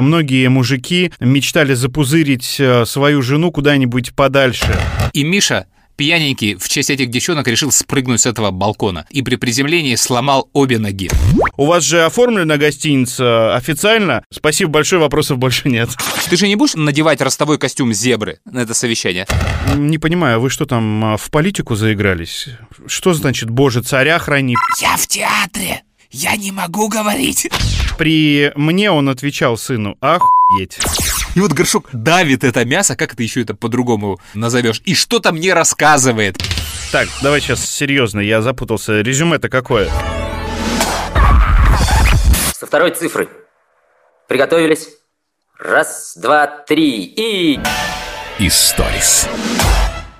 Многие мужики мечтали запузырить э, свою жену куда-нибудь подальше. И Миша пьяненький в честь этих девчонок решил спрыгнуть с этого балкона и при приземлении сломал обе ноги. У вас же оформлена гостиница официально? Спасибо большое, вопросов больше нет. Ты же не будешь надевать ростовой костюм зебры на это совещание? Не понимаю, вы что там, а, в политику заигрались? Что значит «Боже, царя храни»? Я в театре. Я не могу говорить. При мне он отвечал сыну «Охуеть». И вот горшок давит это мясо, как ты еще это по-другому назовешь, и что-то мне рассказывает. Так, давай сейчас серьезно, я запутался. Резюме-то какое? Со второй цифры. Приготовились. Раз, два, три и... Историс.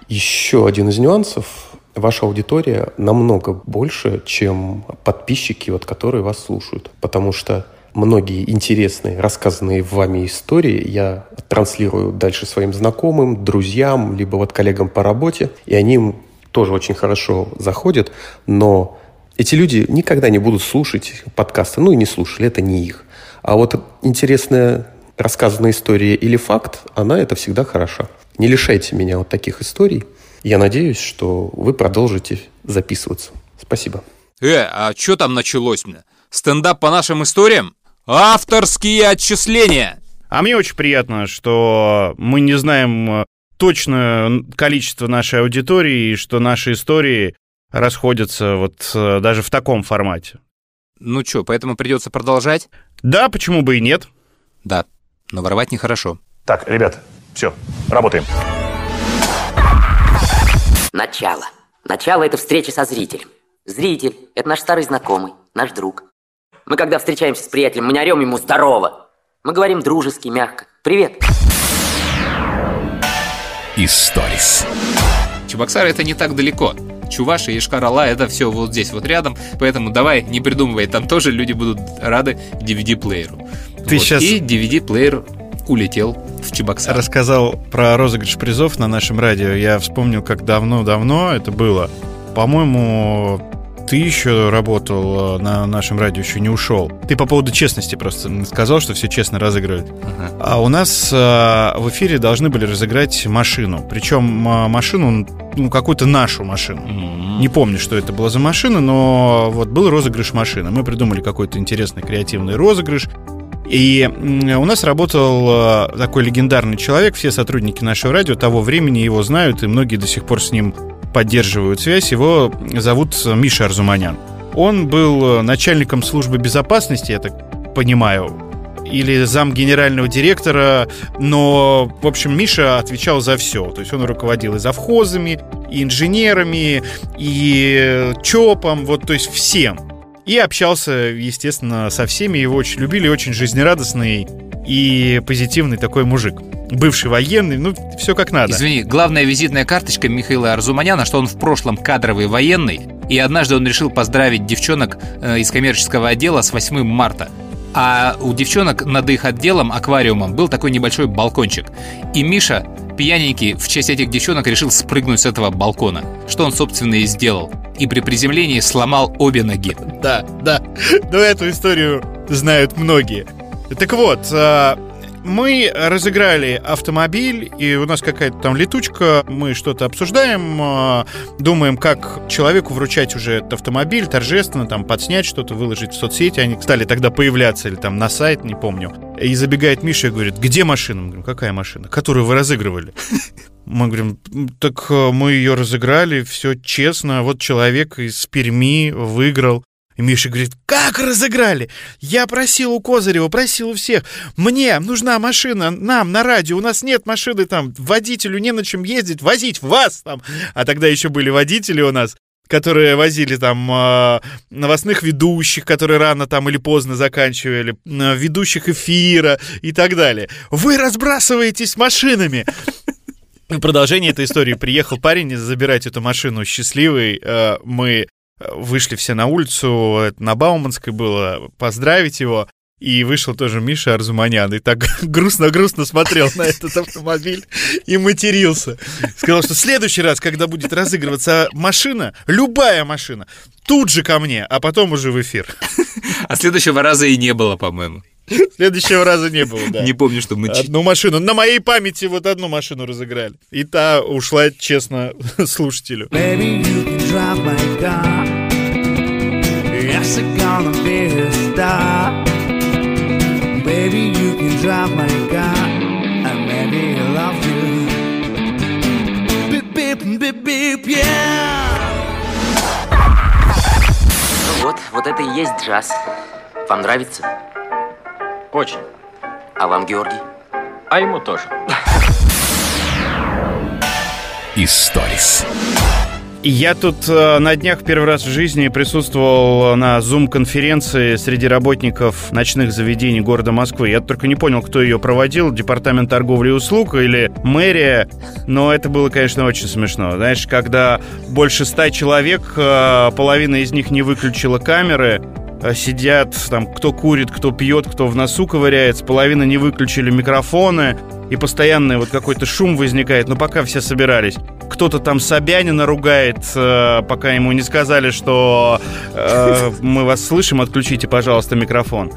Еще один из нюансов. Ваша аудитория намного больше, чем подписчики, вот, которые вас слушают. Потому что многие интересные, рассказанные вами истории я транслирую дальше своим знакомым, друзьям, либо вот коллегам по работе, и они им тоже очень хорошо заходят, но эти люди никогда не будут слушать подкасты, ну и не слушали, это не их. А вот интересная рассказанная история или факт, она это всегда хороша. Не лишайте меня вот таких историй. Я надеюсь, что вы продолжите записываться. Спасибо. Э, а что там началось мне? Стендап по нашим историям? Авторские отчисления! А мне очень приятно, что мы не знаем э, точное количество нашей аудитории, и что наши истории расходятся вот э, даже в таком формате. Ну что, поэтому придется продолжать? Да, почему бы и нет. Да, но воровать нехорошо. Так, ребят, все, работаем. Начало. Начало – это встреча со зрителем. Зритель – это наш старый знакомый, наш друг. Мы когда встречаемся с приятелем, мы не орем ему «здорово». Мы говорим дружески, мягко. «Привет». Историс. Чебоксары это не так далеко. Чуваши и Шкарала это все вот здесь вот рядом, поэтому давай не придумывай, там тоже люди будут рады DVD-плееру. Ты Вот. щас- И DVD-плеер улетел в Чебоксар. Рассказал про розыгрыш призов на нашем радио. Я вспомнил, как давно-давно это было. По-моему, ты еще работал э, на нашем радио, еще не ушел. Ты по поводу честности просто сказал, что все честно разыгрывают. Ага. А у нас э, в эфире должны были разыграть машину. Причем э, машину, ну, какую-то нашу машину. М. Не помню, что это было за машина, но вот был розыгрыш машины. Мы придумали какой-то интересный креативный розыгрыш. И у нас работал э, такой легендарный человек, все сотрудники нашего радио того времени его знают, и многие до сих пор с ним поддерживают связь. Его зовут Миша Арзуманян. Он был э, начальником службы безопасности, я так понимаю, или зам генерального директора, но, в общем, Миша отвечал за все. То есть он руководил и завхозами, и инженерами, и ЧОПом, вот, то есть всем. И общался, естественно, со всеми. Его очень любили, очень жизнерадостный и позитивный такой мужик. Бывший военный, ну, все как надо. Извини, главная визитная карточка Михаила Арзуманяна, что он в прошлом кадровый военный, и однажды он решил поздравить девчонок э, из коммерческого отдела с 8 марта. А у девчонок над их отделом, аквариумом, был такой небольшой балкончик. И Миша, пьяненький, в честь этих девчонок решил спрыгнуть с этого балкона. Что он, собственно, и сделал. И при приземлении сломал обе ноги. Да, да. Но эту историю знают многие. Так вот, а, мы разыграли автомобиль, и у нас какая-то там летучка, мы что-то обсуждаем, а, думаем, как человеку вручать уже этот автомобиль, торжественно там подснять что-то, выложить в соцсети. Они стали тогда появляться или там на сайт, не помню. И забегает Миша и говорит, где машина? Мы говорим, какая машина? Которую вы разыгрывали. Мы говорим, «М, так э, мы ее разыграли, все честно. Вот человек из Перми выиграл. И Миша говорит, как разыграли? Я просил у Козырева, просил у всех. Мне нужна машина, нам на радио. У нас нет машины там, водителю не на чем ездить, возить вас там. А тогда еще были водители у нас которые возили там э, новостных ведущих, которые рано там или поздно заканчивали, э, ведущих эфира и так далее. Вы разбрасываетесь машинами. В продолжение этой истории приехал парень забирать эту машину счастливый. Э, Мы вышли все на улицу, это на Бауманской было, поздравить его. И вышел тоже Миша Арзуманян, и так грустно-грустно смотрел на этот автомобиль и матерился. Сказал, что в следующий раз, когда будет разыгрываться машина, любая машина, тут же ко мне, а потом уже в эфир. А следующего раза и не было, по-моему. Следующего раза не было, да. Не помню, что мы... Одну машину. На моей памяти вот одну машину разыграли. И та ушла, честно, слушателю. Baby, you can drive my car. Yes, I'm gonna be a star. Baby, you can drive my car. And maybe I love you. Beep, beep, beep, beep, yeah. Ну вот, вот это и есть джаз. Вам нравится? Очень. А вам, Георгий? А ему тоже. Историс. Я тут э, на днях первый раз в жизни присутствовал на Zoom-конференции среди работников ночных заведений города Москвы. Я только не понял, кто ее проводил, Департамент торговли и услуг или мэрия, но это было, конечно, очень смешно. Знаешь, когда больше ста человек, э, половина из них не выключила камеры, э, сидят, там, кто курит, кто пьет, кто в носу ковыряется, половина не выключили микрофоны, и постоянный вот какой-то шум возникает, но пока все собирались. Кто-то там Собянина ругает, э, пока ему не сказали, что э, мы вас слышим, отключите, пожалуйста, микрофон.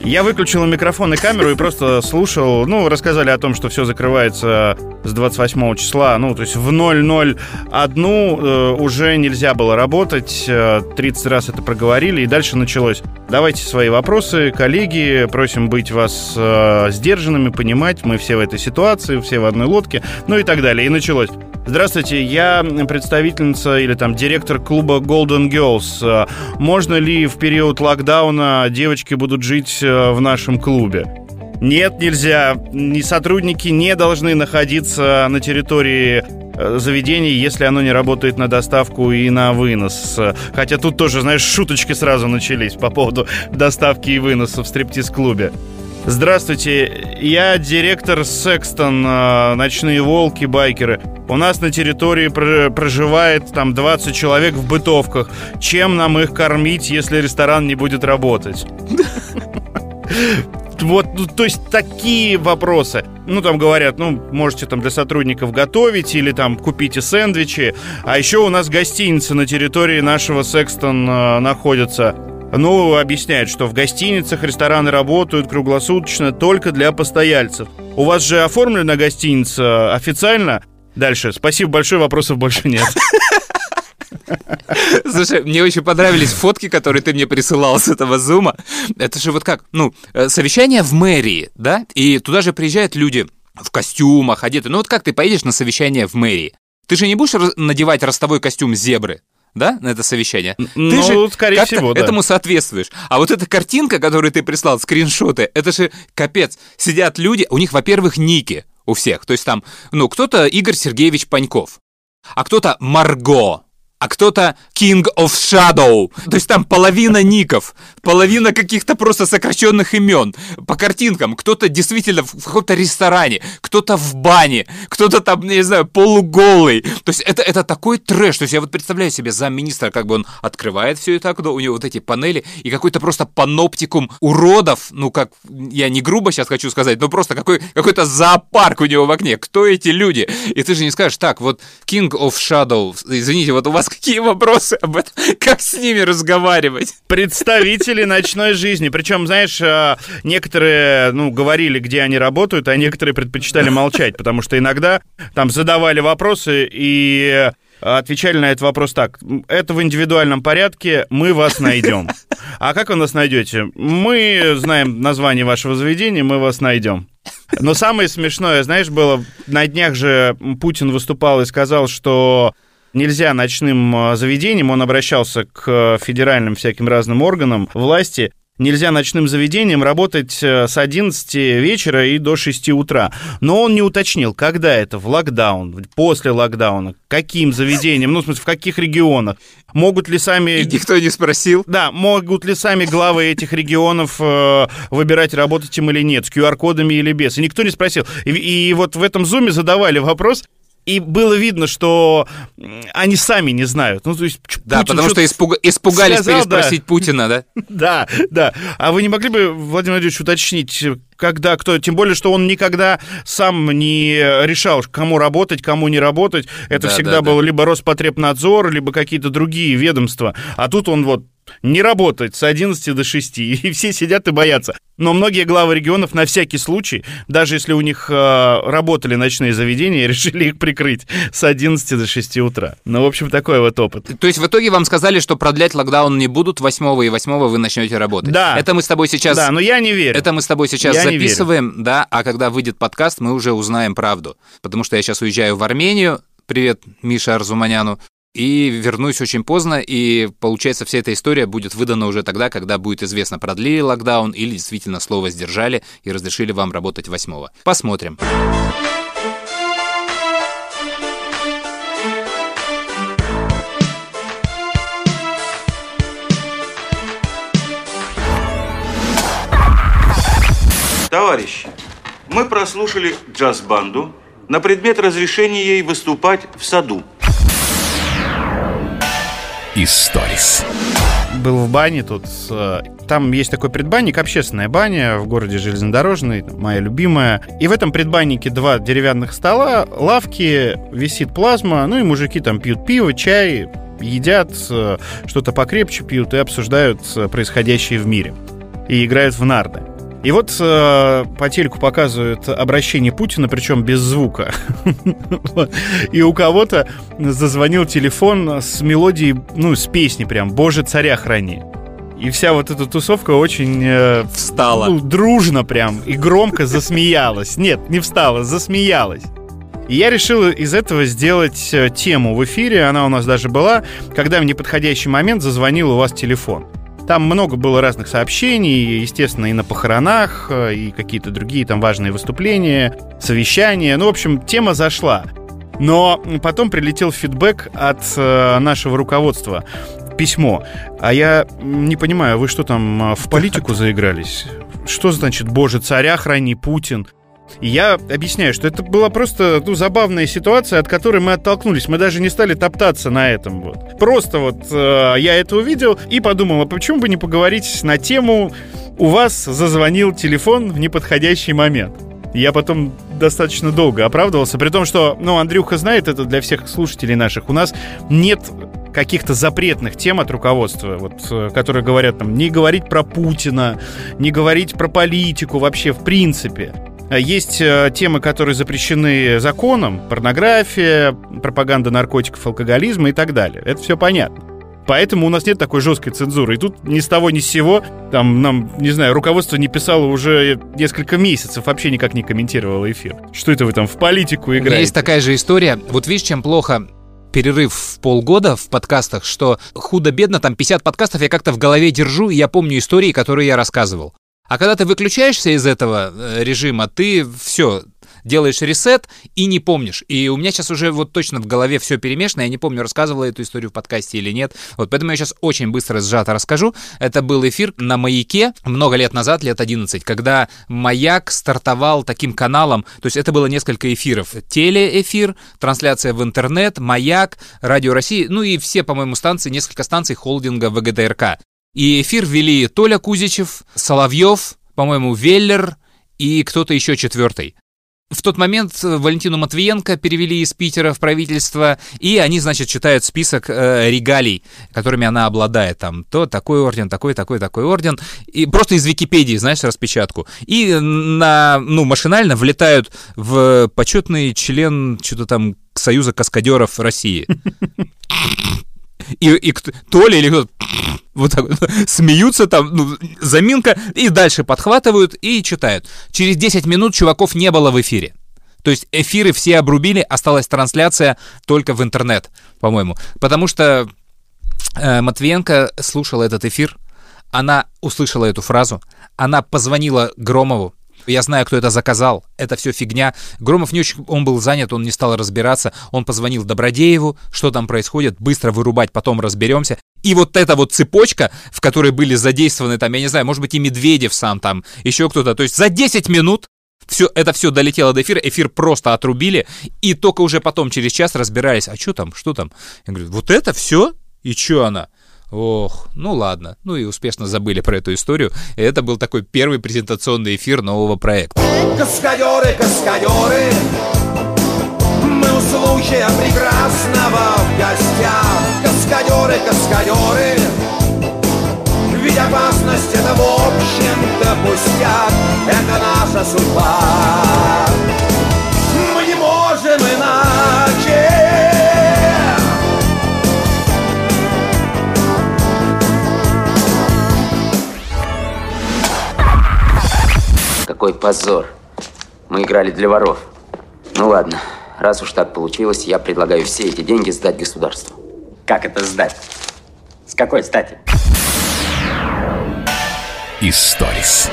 Я выключил микрофон и камеру и просто слушал. Ну, рассказали о том, что все закрывается с 28 числа. Ну, то есть в 001 э, уже нельзя было работать. Э, 30 раз это проговорили, и дальше началось. Давайте свои вопросы, коллеги. Просим быть вас э, сдержанными, понимать. Мы все в этой ситуации, все в одной лодке. Ну и так далее. И началось. Здравствуйте, я представительница или там директор клуба Golden Girls. Можно ли в период локдауна девочки будут жить э, в нашем клубе? Нет, нельзя. Ни сотрудники не должны находиться на территории э, заведений, если оно не работает на доставку и на вынос. Хотя тут тоже, знаешь, шуточки сразу начались по поводу доставки и выноса в стриптиз-клубе. Здравствуйте, я директор Секстон, э, ночные волки, байкеры. У нас на территории про- проживает там 20 человек в бытовках. Чем нам их кормить, если ресторан не будет работать? Вот, ну, то есть такие вопросы. Ну, там говорят, ну, можете там для сотрудников готовить или там купите сэндвичи. А еще у нас гостиница на территории нашего Секстон э, находится. Ну, объясняют, что в гостиницах рестораны работают круглосуточно только для постояльцев. У вас же оформлена гостиница официально? Дальше. Спасибо большое, вопросов больше нет. Слушай, мне очень понравились фотки, которые ты мне присылал с этого зума. Это же вот как, ну, э, совещание в мэрии, да? И туда же приезжают люди в костюмах, одеты. Ну вот как ты поедешь на совещание в мэрии? Ты же не будешь надевать ростовой костюм зебры? Да, на это совещание? ты ну, же скорее всего, да. этому соответствуешь. А вот эта картинка, которую ты прислал, скриншоты, это же капец. Сидят люди, у них, во-первых, ники у всех. То есть там, ну, кто-то Игорь Сергеевич Паньков, а кто-то Марго, а кто-то King of Shadow. То есть там половина ников, половина каких-то просто сокращенных имен. По картинкам, кто-то действительно в каком-то ресторане, кто-то в бане, кто-то там, не знаю, полуголый. То есть это, это такой трэш. То есть я вот представляю себе замминистра, как бы он открывает все это окно, у него вот эти панели и какой-то просто паноптикум уродов, ну как, я не грубо сейчас хочу сказать, но просто какой, какой-то зоопарк у него в окне. Кто эти люди? И ты же не скажешь, так, вот King of Shadow, извините, вот у вас какие вопросы об этом? Как с ними разговаривать? представители ночной жизни. Причем, знаешь, э, некоторые, ну, говорили, где они работают, а некоторые предпочитали молчать, потому что иногда там задавали вопросы и отвечали на этот вопрос так. Это в индивидуальном порядке, мы вас найдем. А как вы нас найдете? Мы знаем название вашего заведения, мы вас найдем. Но самое смешное, знаешь, было, на днях же Путин выступал и сказал, что нельзя ночным э, заведениям, он обращался к э, федеральным всяким разным органам власти, нельзя ночным заведениям работать э, с 11 вечера и до 6 утра. Но он не уточнил, когда это, в локдаун, после локдауна, каким заведением, ну, в смысле, в каких регионах. Могут ли сами... И никто не спросил. Да, могут ли сами главы этих регионов э, выбирать, работать им или нет, с QR-кодами или без. И никто не спросил. И, и вот в этом зуме задавали вопрос, и было видно, что они сами не знают. Ну, то есть, ч- Да, Путин потому что испуга- испугались сказал, да. переспросить Путина, да? Да, да. А вы не могли бы, Владимир Владимирович, уточнить, когда кто... Тем более, что он никогда сам не решал, кому работать, кому не работать. Это Да, всегда да, был да. либо Роспотребнадзор, либо какие-то другие ведомства. А тут он вот не работать с 11 до 6, и все сидят и боятся. Но многие главы регионов на всякий случай, даже если у них э, работали ночные заведения, решили их прикрыть с 11 до 6 утра. Ну, в общем, такой вот опыт. То есть в итоге вам сказали, что продлять локдаун не будут 8 и 8 вы начнете работать? Да. Это мы с тобой сейчас... Да, но я не верю. Это мы с тобой сейчас Я записываем, да, а когда выйдет подкаст, мы уже узнаем правду. Потому что я сейчас уезжаю в Армению, привет Мише Арзуманяну, и вернусь очень поздно, и получается вся эта история будет выдана уже тогда, когда будет известно, продлили локдаун или действительно слово сдержали и разрешили вам работать 8 Посмотрим. Товарищи, мы прослушали джаз-банду на предмет разрешения ей выступать в саду. Историс. был в бане тут. э, Там есть такой предбанник, общественная баня в городе Железнодорожный, моя любимая. И в этом предбаннике два деревянных стола, лавки, висит плазма, ну и мужики там пьют пиво, чай, едят, э, что-то покрепче пьют и обсуждают э, происходящее в мире. И играют в нарды. И вот э, по телеку показывают обращение Путина, причем без звука. И у кого-то зазвонил телефон с мелодией, ну, с песни прям «Боже, царя храни». И вся вот эта тусовка очень э, Встала. ну, дружно прям и громко засмеялась. Нет, не встала, засмеялась. И я решил из этого сделать э, тему в эфире, она у нас даже была, когда в неподходящий момент зазвонил у вас телефон. Там много было разных сообщений, естественно, и на похоронах, э, и какие-то другие там важные выступления, совещания. Ну, в общем, тема зашла. Но потом прилетел фидбэк от э, нашего руководства. Письмо. А я не понимаю, вы что там, э, в политику заигрались? Что значит «Боже, царя храни, Путин»? Я объясняю, что это была просто ну, забавная ситуация, от которой мы оттолкнулись. Мы даже не стали топтаться на этом. Вот. Просто вот э, я это увидел и подумал, а почему бы не поговорить на тему «У вас зазвонил телефон в неподходящий момент». Я потом достаточно долго оправдывался, при том, что, ну, Андрюха знает это для всех слушателей наших. У нас нет каких-то запретных тем от руководства, вот, э, которые говорят там, не говорить про Путина, не говорить про политику вообще в принципе. Есть э, темы, которые запрещены законом, порнография, пропаганда наркотиков, алкоголизма и так далее. Это все понятно. Поэтому у нас нет такой жесткой цензуры. И тут ни с того ни с сего, там, нам, не знаю, руководство не писало уже несколько месяцев, вообще никак не комментировало эфир. Что это вы там в политику играете? есть такая же история. Вот видишь, чем плохо перерыв в полгода в подкастах, что худо-бедно, там 50 подкастов я как-то в голове держу, и я помню истории, которые я рассказывал. А когда ты выключаешься из этого э, режима, ты все делаешь ресет и не помнишь. И у меня сейчас уже вот точно в голове все перемешано, я не помню, рассказывала эту историю в подкасте или нет. Вот поэтому я сейчас очень быстро сжато расскажу. Это был эфир на «Маяке» много лет назад, лет 11, когда «Маяк» стартовал таким каналом, то есть это было несколько эфиров. Телеэфир, трансляция в интернет, «Маяк», «Радио России», ну и все, по-моему, станции, несколько станций холдинга ВГТРК. И эфир вели Толя Кузичев, Соловьев, по-моему, Веллер и кто-то еще четвертый. В тот момент э, Валентину Матвиенко перевели из Питера в правительство, и они, значит, читают список э, регалий, которыми она обладает. Там то такой орден, такой, такой, такой орден. И просто из Википедии, знаешь, распечатку. И на, ну, машинально влетают в почетный член что-то там Союза каскадеров России. И, и кто- Толя или кто-то вот так вот смеются там, ну, заминка, и дальше подхватывают и читают. Через 10 минут чуваков не было в эфире. То есть эфиры все обрубили, осталась трансляция только в интернет, по-моему. Потому что э, Матвиенко слушала этот эфир, она услышала эту фразу, она позвонила Громову, я знаю, кто это заказал. Это все фигня. Громов не очень, он был занят, он не стал разбираться. Он позвонил Добродееву, что там происходит, быстро вырубать, потом разберемся. И вот эта вот цепочка, в которой были задействованы там, я не знаю, может быть и Медведев сам там, еще кто-то. То есть за 10 минут все, это все долетело до эфира, эфир просто отрубили, и только уже потом, через час, разбирались, а что там, что там? Я говорю, вот это все? И что она? Ох, ну ладно. Ну и успешно забыли про эту историю. Это был такой первый презентационный эфир нового проекта. Каскадеры, каскадеры Мы у случая прекрасного в гостях Каскадеры, каскадеры И опасность это в общем-то пустяк Это наша судьба Какой позор. Мы играли для воров. Ну ладно, раз уж так получилось, я предлагаю все эти деньги сдать государству. Как это сдать? С какой стати? Историс.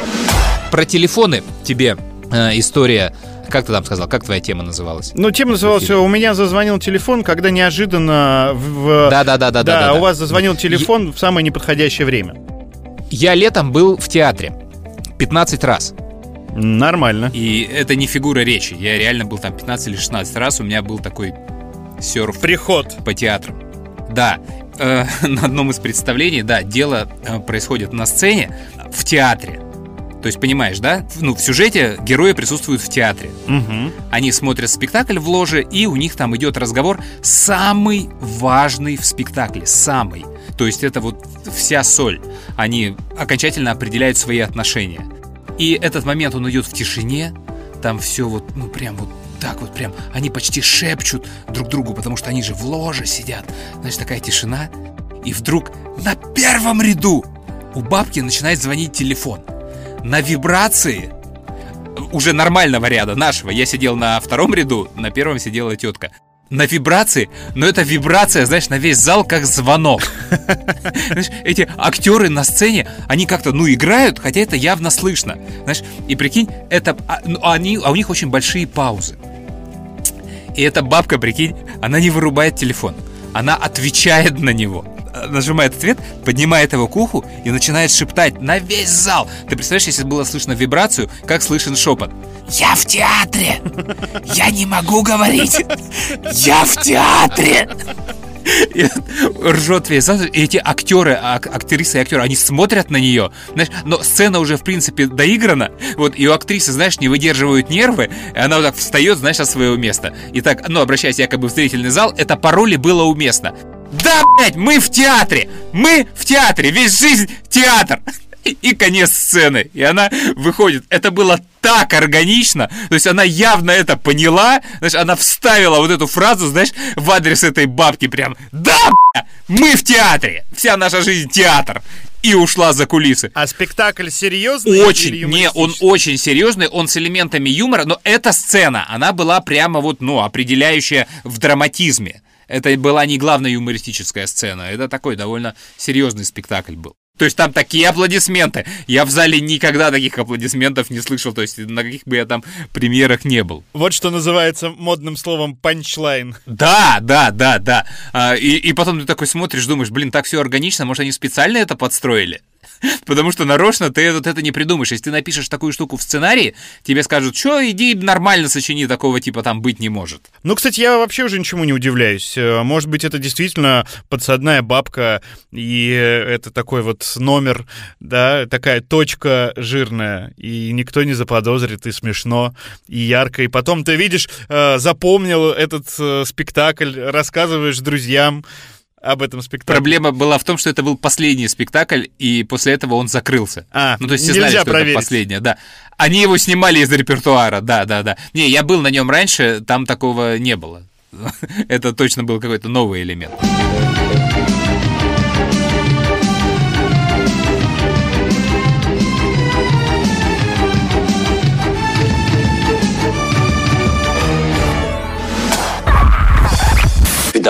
Про телефоны тебе э, история. Как ты там сказал? Как твоя тема называлась? Ну, тема называлась «У меня зазвонил телефон, когда неожиданно в... Да-да-да-да. Да, у вас зазвонил телефон в самое неподходящее время. Я летом был в театре 15 раз. Нормально. И это не фигура речи. Я реально был там 15 или 16 раз. У меня был такой серф Приход. по театру. Да, э, на одном из представлений, да, дело э, происходит на сцене в театре. То есть, понимаешь, да? Ну, в сюжете герои присутствуют в театре. Мгм. Они смотрят спектакль в ложе, и у них там идет разговор самый важный в спектакле. Самый. То есть это вот вся соль. Они окончательно определяют свои отношения. И этот момент, он идет в тишине. Там все вот, ну прям вот так вот прям. Они почти шепчут друг другу, потому что они же в ложе сидят. Значит, такая тишина. И вдруг на первом ряду у бабки начинает звонить телефон. На вибрации уже нормального ряда, нашего. Я сидел на втором ряду, на первом сидела тетка. На вибрации, но это вибрация, знаешь, на весь зал как звонок. Знаешь, эти актеры на сцене, они как-то, ну, играют, хотя это явно слышно. Знаешь, и прикинь, это, а, ну, они, а у них очень большие паузы. И эта бабка, прикинь, она не вырубает телефон. Она отвечает на него. Э, Нажимает ответ, поднимает его к уху и начинает шептать на весь зал. Ты представляешь, если было слышно вибрацию, как слышен шепот? Я в театре. Я не могу говорить. Я в театре. И ржет весь зал. И эти актеры, ак- актрисы и актеры, они смотрят на нее. Знаешь, но сцена уже, в принципе, доиграна. Вот, и у актрисы, знаешь, не выдерживают нервы. И она вот так встает, знаешь, со своего места. И так, ну, обращаясь якобы в зрительный зал, это по роли было уместно. Да, блядь, мы в театре! Мы в театре! Весь жизнь театр! И конец сцены. И она выходит. Это было так органично. То есть она явно это поняла. Знаешь, она вставила вот эту фразу, знаешь, в адрес этой бабки прям. Да, бля, мы в театре. Вся наша жизнь театр. И ушла за кулисы. А спектакль серьезный? Очень, не, он очень серьезный, он с элементами юмора, но эта сцена, она была прямо вот, ну, определяющая в драматизме. Это была не главная юмористическая сцена, это такой довольно серьезный спектакль был. То есть там такие аплодисменты. Я в зале никогда таких аплодисментов не слышал, то есть на каких бы я там премьерах не был. Вот что называется модным словом панчлайн. Да, да, да, да. А, и, и потом ты такой смотришь, думаешь, блин, так все органично, может, они специально это подстроили? Потому что нарочно ты вот это не придумаешь. Если ты напишешь такую штуку в сценарии, тебе скажут, что иди нормально сочини, такого типа там быть не может. Ну, кстати, я вообще уже ничему не удивляюсь. Э, Может быть, это действительно подсадная бабка, и это такой вот номер, да, такая точка жирная, и никто не заподозрит, и смешно, и ярко. И потом ты видишь, э, запомнил этот э, спектакль, рассказываешь друзьям об этом спектакле. Проблема была в том, что это был последний спектакль, и после этого он закрылся. А, Ну, то есть все нельзя знали, что проверить. это последнее, да. Они его снимали из репертуара, да, да, да. Не, я был на нем раньше, там такого не было. Это точно был какой-то новый элемент.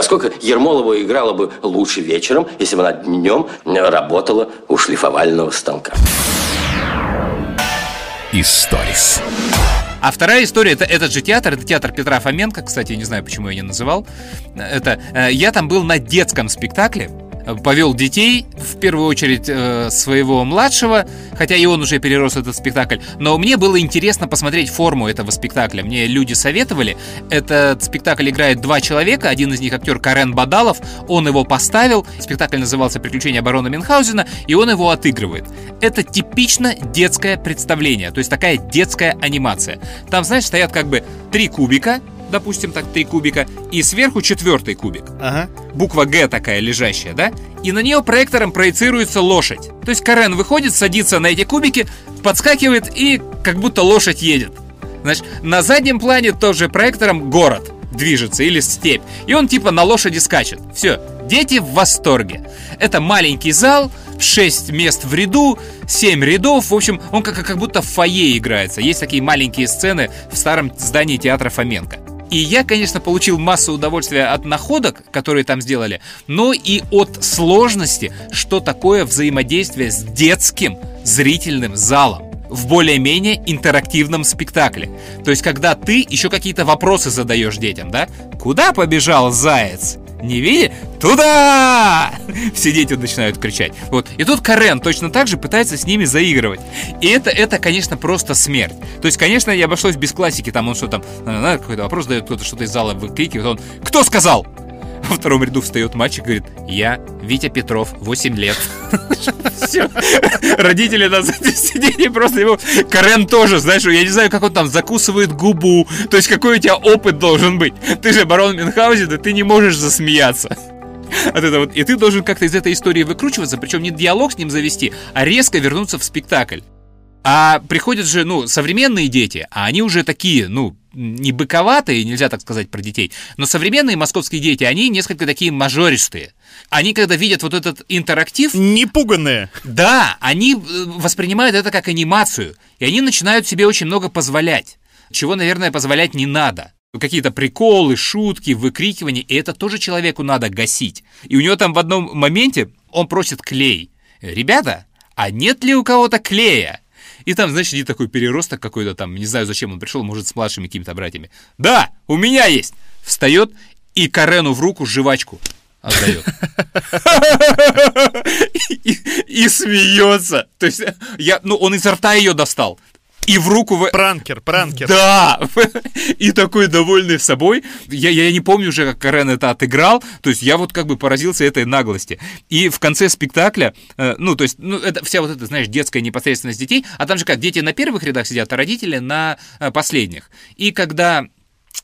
Насколько Ермолова играла бы лучше вечером, если бы она днем работала у шлифовального станка. Историс. А вторая история это этот же театр, это театр Петра Фоменко, кстати, я не знаю, почему я не называл. Это э, я там был на детском спектакле, повел детей, в первую очередь э, своего младшего, хотя и он уже перерос этот спектакль, но мне было интересно посмотреть форму этого спектакля. Мне люди советовали. Этот спектакль играет два человека, один из них актер Карен Бадалов, он его поставил, спектакль назывался «Приключения барона Мюнхгаузена», и он его отыгрывает. Это типично детское представление, то есть такая детская анимация. Там, знаешь, стоят как бы три кубика, допустим, так, три кубика, и сверху четвертый кубик. Ага. Буква Г такая лежащая, да? и на нее проектором проецируется лошадь. То есть Карен выходит, садится на эти кубики, подскакивает и как будто лошадь едет. Значит, на заднем плане тоже проектором город движется или степь. И он типа на лошади скачет. Все, дети в восторге. Это маленький зал, 6 мест в ряду, 7 рядов. В общем, он как, как будто в фойе играется. Есть такие маленькие сцены в старом здании театра Фоменко. И я, конечно, получил массу удовольствия от находок, которые там сделали, но и от сложности, что такое взаимодействие с детским зрительным залом в более-менее интерактивном спектакле. То есть, когда ты еще какие-то вопросы задаешь детям, да? Куда побежал заяц? Не види? Туда! Все дети начинают кричать. Вот. И тут Карен точно так же пытается с ними заигрывать. И это, это, конечно, просто смерть. То есть, конечно, я обошлось без классики. Там он что там, какой-то вопрос дает, кто-то что-то из зала выкрикивает. Он, кто сказал? Во втором ряду встает мальчик и говорит, я Витя Петров, 8 лет. Все. Родители на заднем сиденье просто его... Карен тоже, знаешь, я не знаю, как он там закусывает губу. То есть какой у тебя опыт должен быть? Ты же барон Мюнхгаузен, да ты не можешь засмеяться. От этого. вот. И ты должен как-то из этой истории выкручиваться, причем не диалог с ним завести, а резко вернуться в спектакль. А приходят же, ну, современные дети, а они уже такие, ну, не быковатые, нельзя так сказать про детей, но современные московские дети, они несколько такие мажористые. Они, когда видят вот этот интерактив... Непуганные. Да, они э, воспринимают это как анимацию, и они начинают себе очень много позволять, чего, наверное, позволять не надо. Какие-то приколы, шутки, выкрикивания, и это тоже человеку надо гасить. И у него там в одном моменте он просит клей. Ребята, а нет ли у кого-то клея? И там, значит, сидит такой переросток какой-то там, не знаю, зачем он пришел, может, с младшими какими-то братьями. Да, у меня есть! Встает и Карену в руку жвачку отдает. И, и смеется. То есть, я, ну, он изо рта ее достал и в руку... В... Пранкер, пранкер. Да! И такой довольный собой. Я, я не помню уже, как Карен это отыграл. То есть я вот как бы поразился этой наглости. И в конце спектакля, э, ну, то есть, ну, это вся вот эта, знаешь, детская непосредственность детей. А там же как, дети на первых рядах сидят, а родители на э, последних. И когда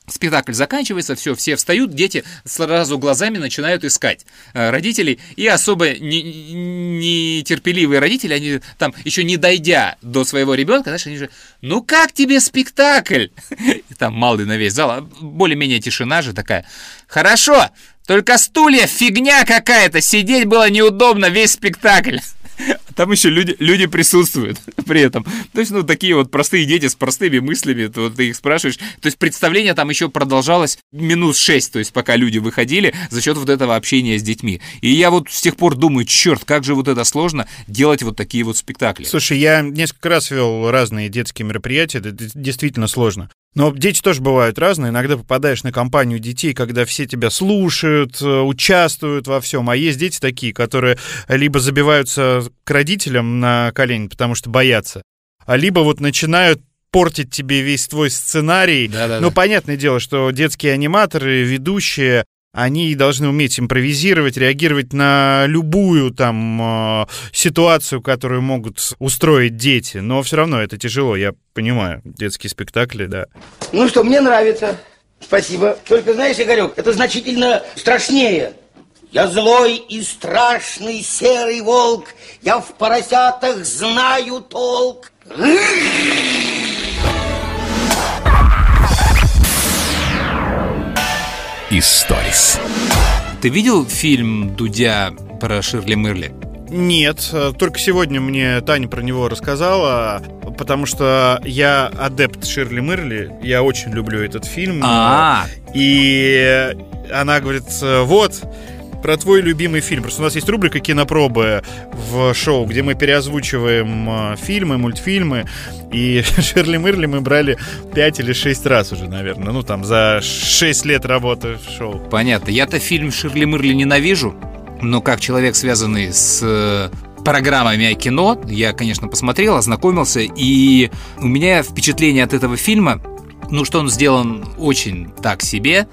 Спектакль заканчивается, все, все встают, дети сразу глазами начинают искать э, родителей, и особо нетерпеливые не родители, они там еще не дойдя до своего ребенка, знаешь, они же, ну как тебе спектакль? И там малый на весь зал, а более-менее тишина же такая. Хорошо, только стулья фигня какая-то, сидеть было неудобно весь спектакль. Там еще люди, люди присутствуют при этом. То есть, ну, такие вот простые дети с простыми мыслями, то ты их спрашиваешь. То есть, представление там еще продолжалось минус 6, то есть, пока люди выходили за счет вот этого общения с детьми. И я вот с тех пор думаю, черт, как же вот это сложно делать вот такие вот спектакли. Слушай, я несколько раз вел разные детские мероприятия, это действительно сложно. Но дети тоже бывают разные. Иногда попадаешь на компанию детей, когда все тебя слушают, э, участвуют во всем. А есть дети такие, которые либо забиваются к родителям на колени, потому что боятся, а либо вот начинают портить тебе весь твой сценарий. Да-да-да. Ну, понятное дело, что детские аниматоры, ведущие, они должны уметь импровизировать, реагировать на любую там э, ситуацию, которую могут устроить дети. Но все равно это тяжело, я понимаю. Детские спектакли, да. Ну что, мне нравится. Спасибо. Только знаешь, Игорек, это значительно страшнее. Я злой и страшный серый волк. Я в поросятах знаю толк. Историс. Ты видел фильм Дудя про Ширли Мырли? Нет, э, только сегодня мне Таня про него рассказала, потому что я адепт Ширли Мырли, я очень люблю этот фильм. А. И она говорит, вот, про твой любимый фильм. Просто у нас есть рубрика «Кинопробы» в шоу, где мы переозвучиваем э, фильмы, мультфильмы. И Шерли Мырли мы брали 5 или 6 раз уже, наверное. Ну, там, за 6 лет работы в шоу. Понятно. Я-то фильм Ширли Мырли ненавижу, но как человек, связанный с э, программами о кино, я, конечно, посмотрел, ознакомился, и у меня впечатление от этого фильма, ну, что он сделан очень так себе,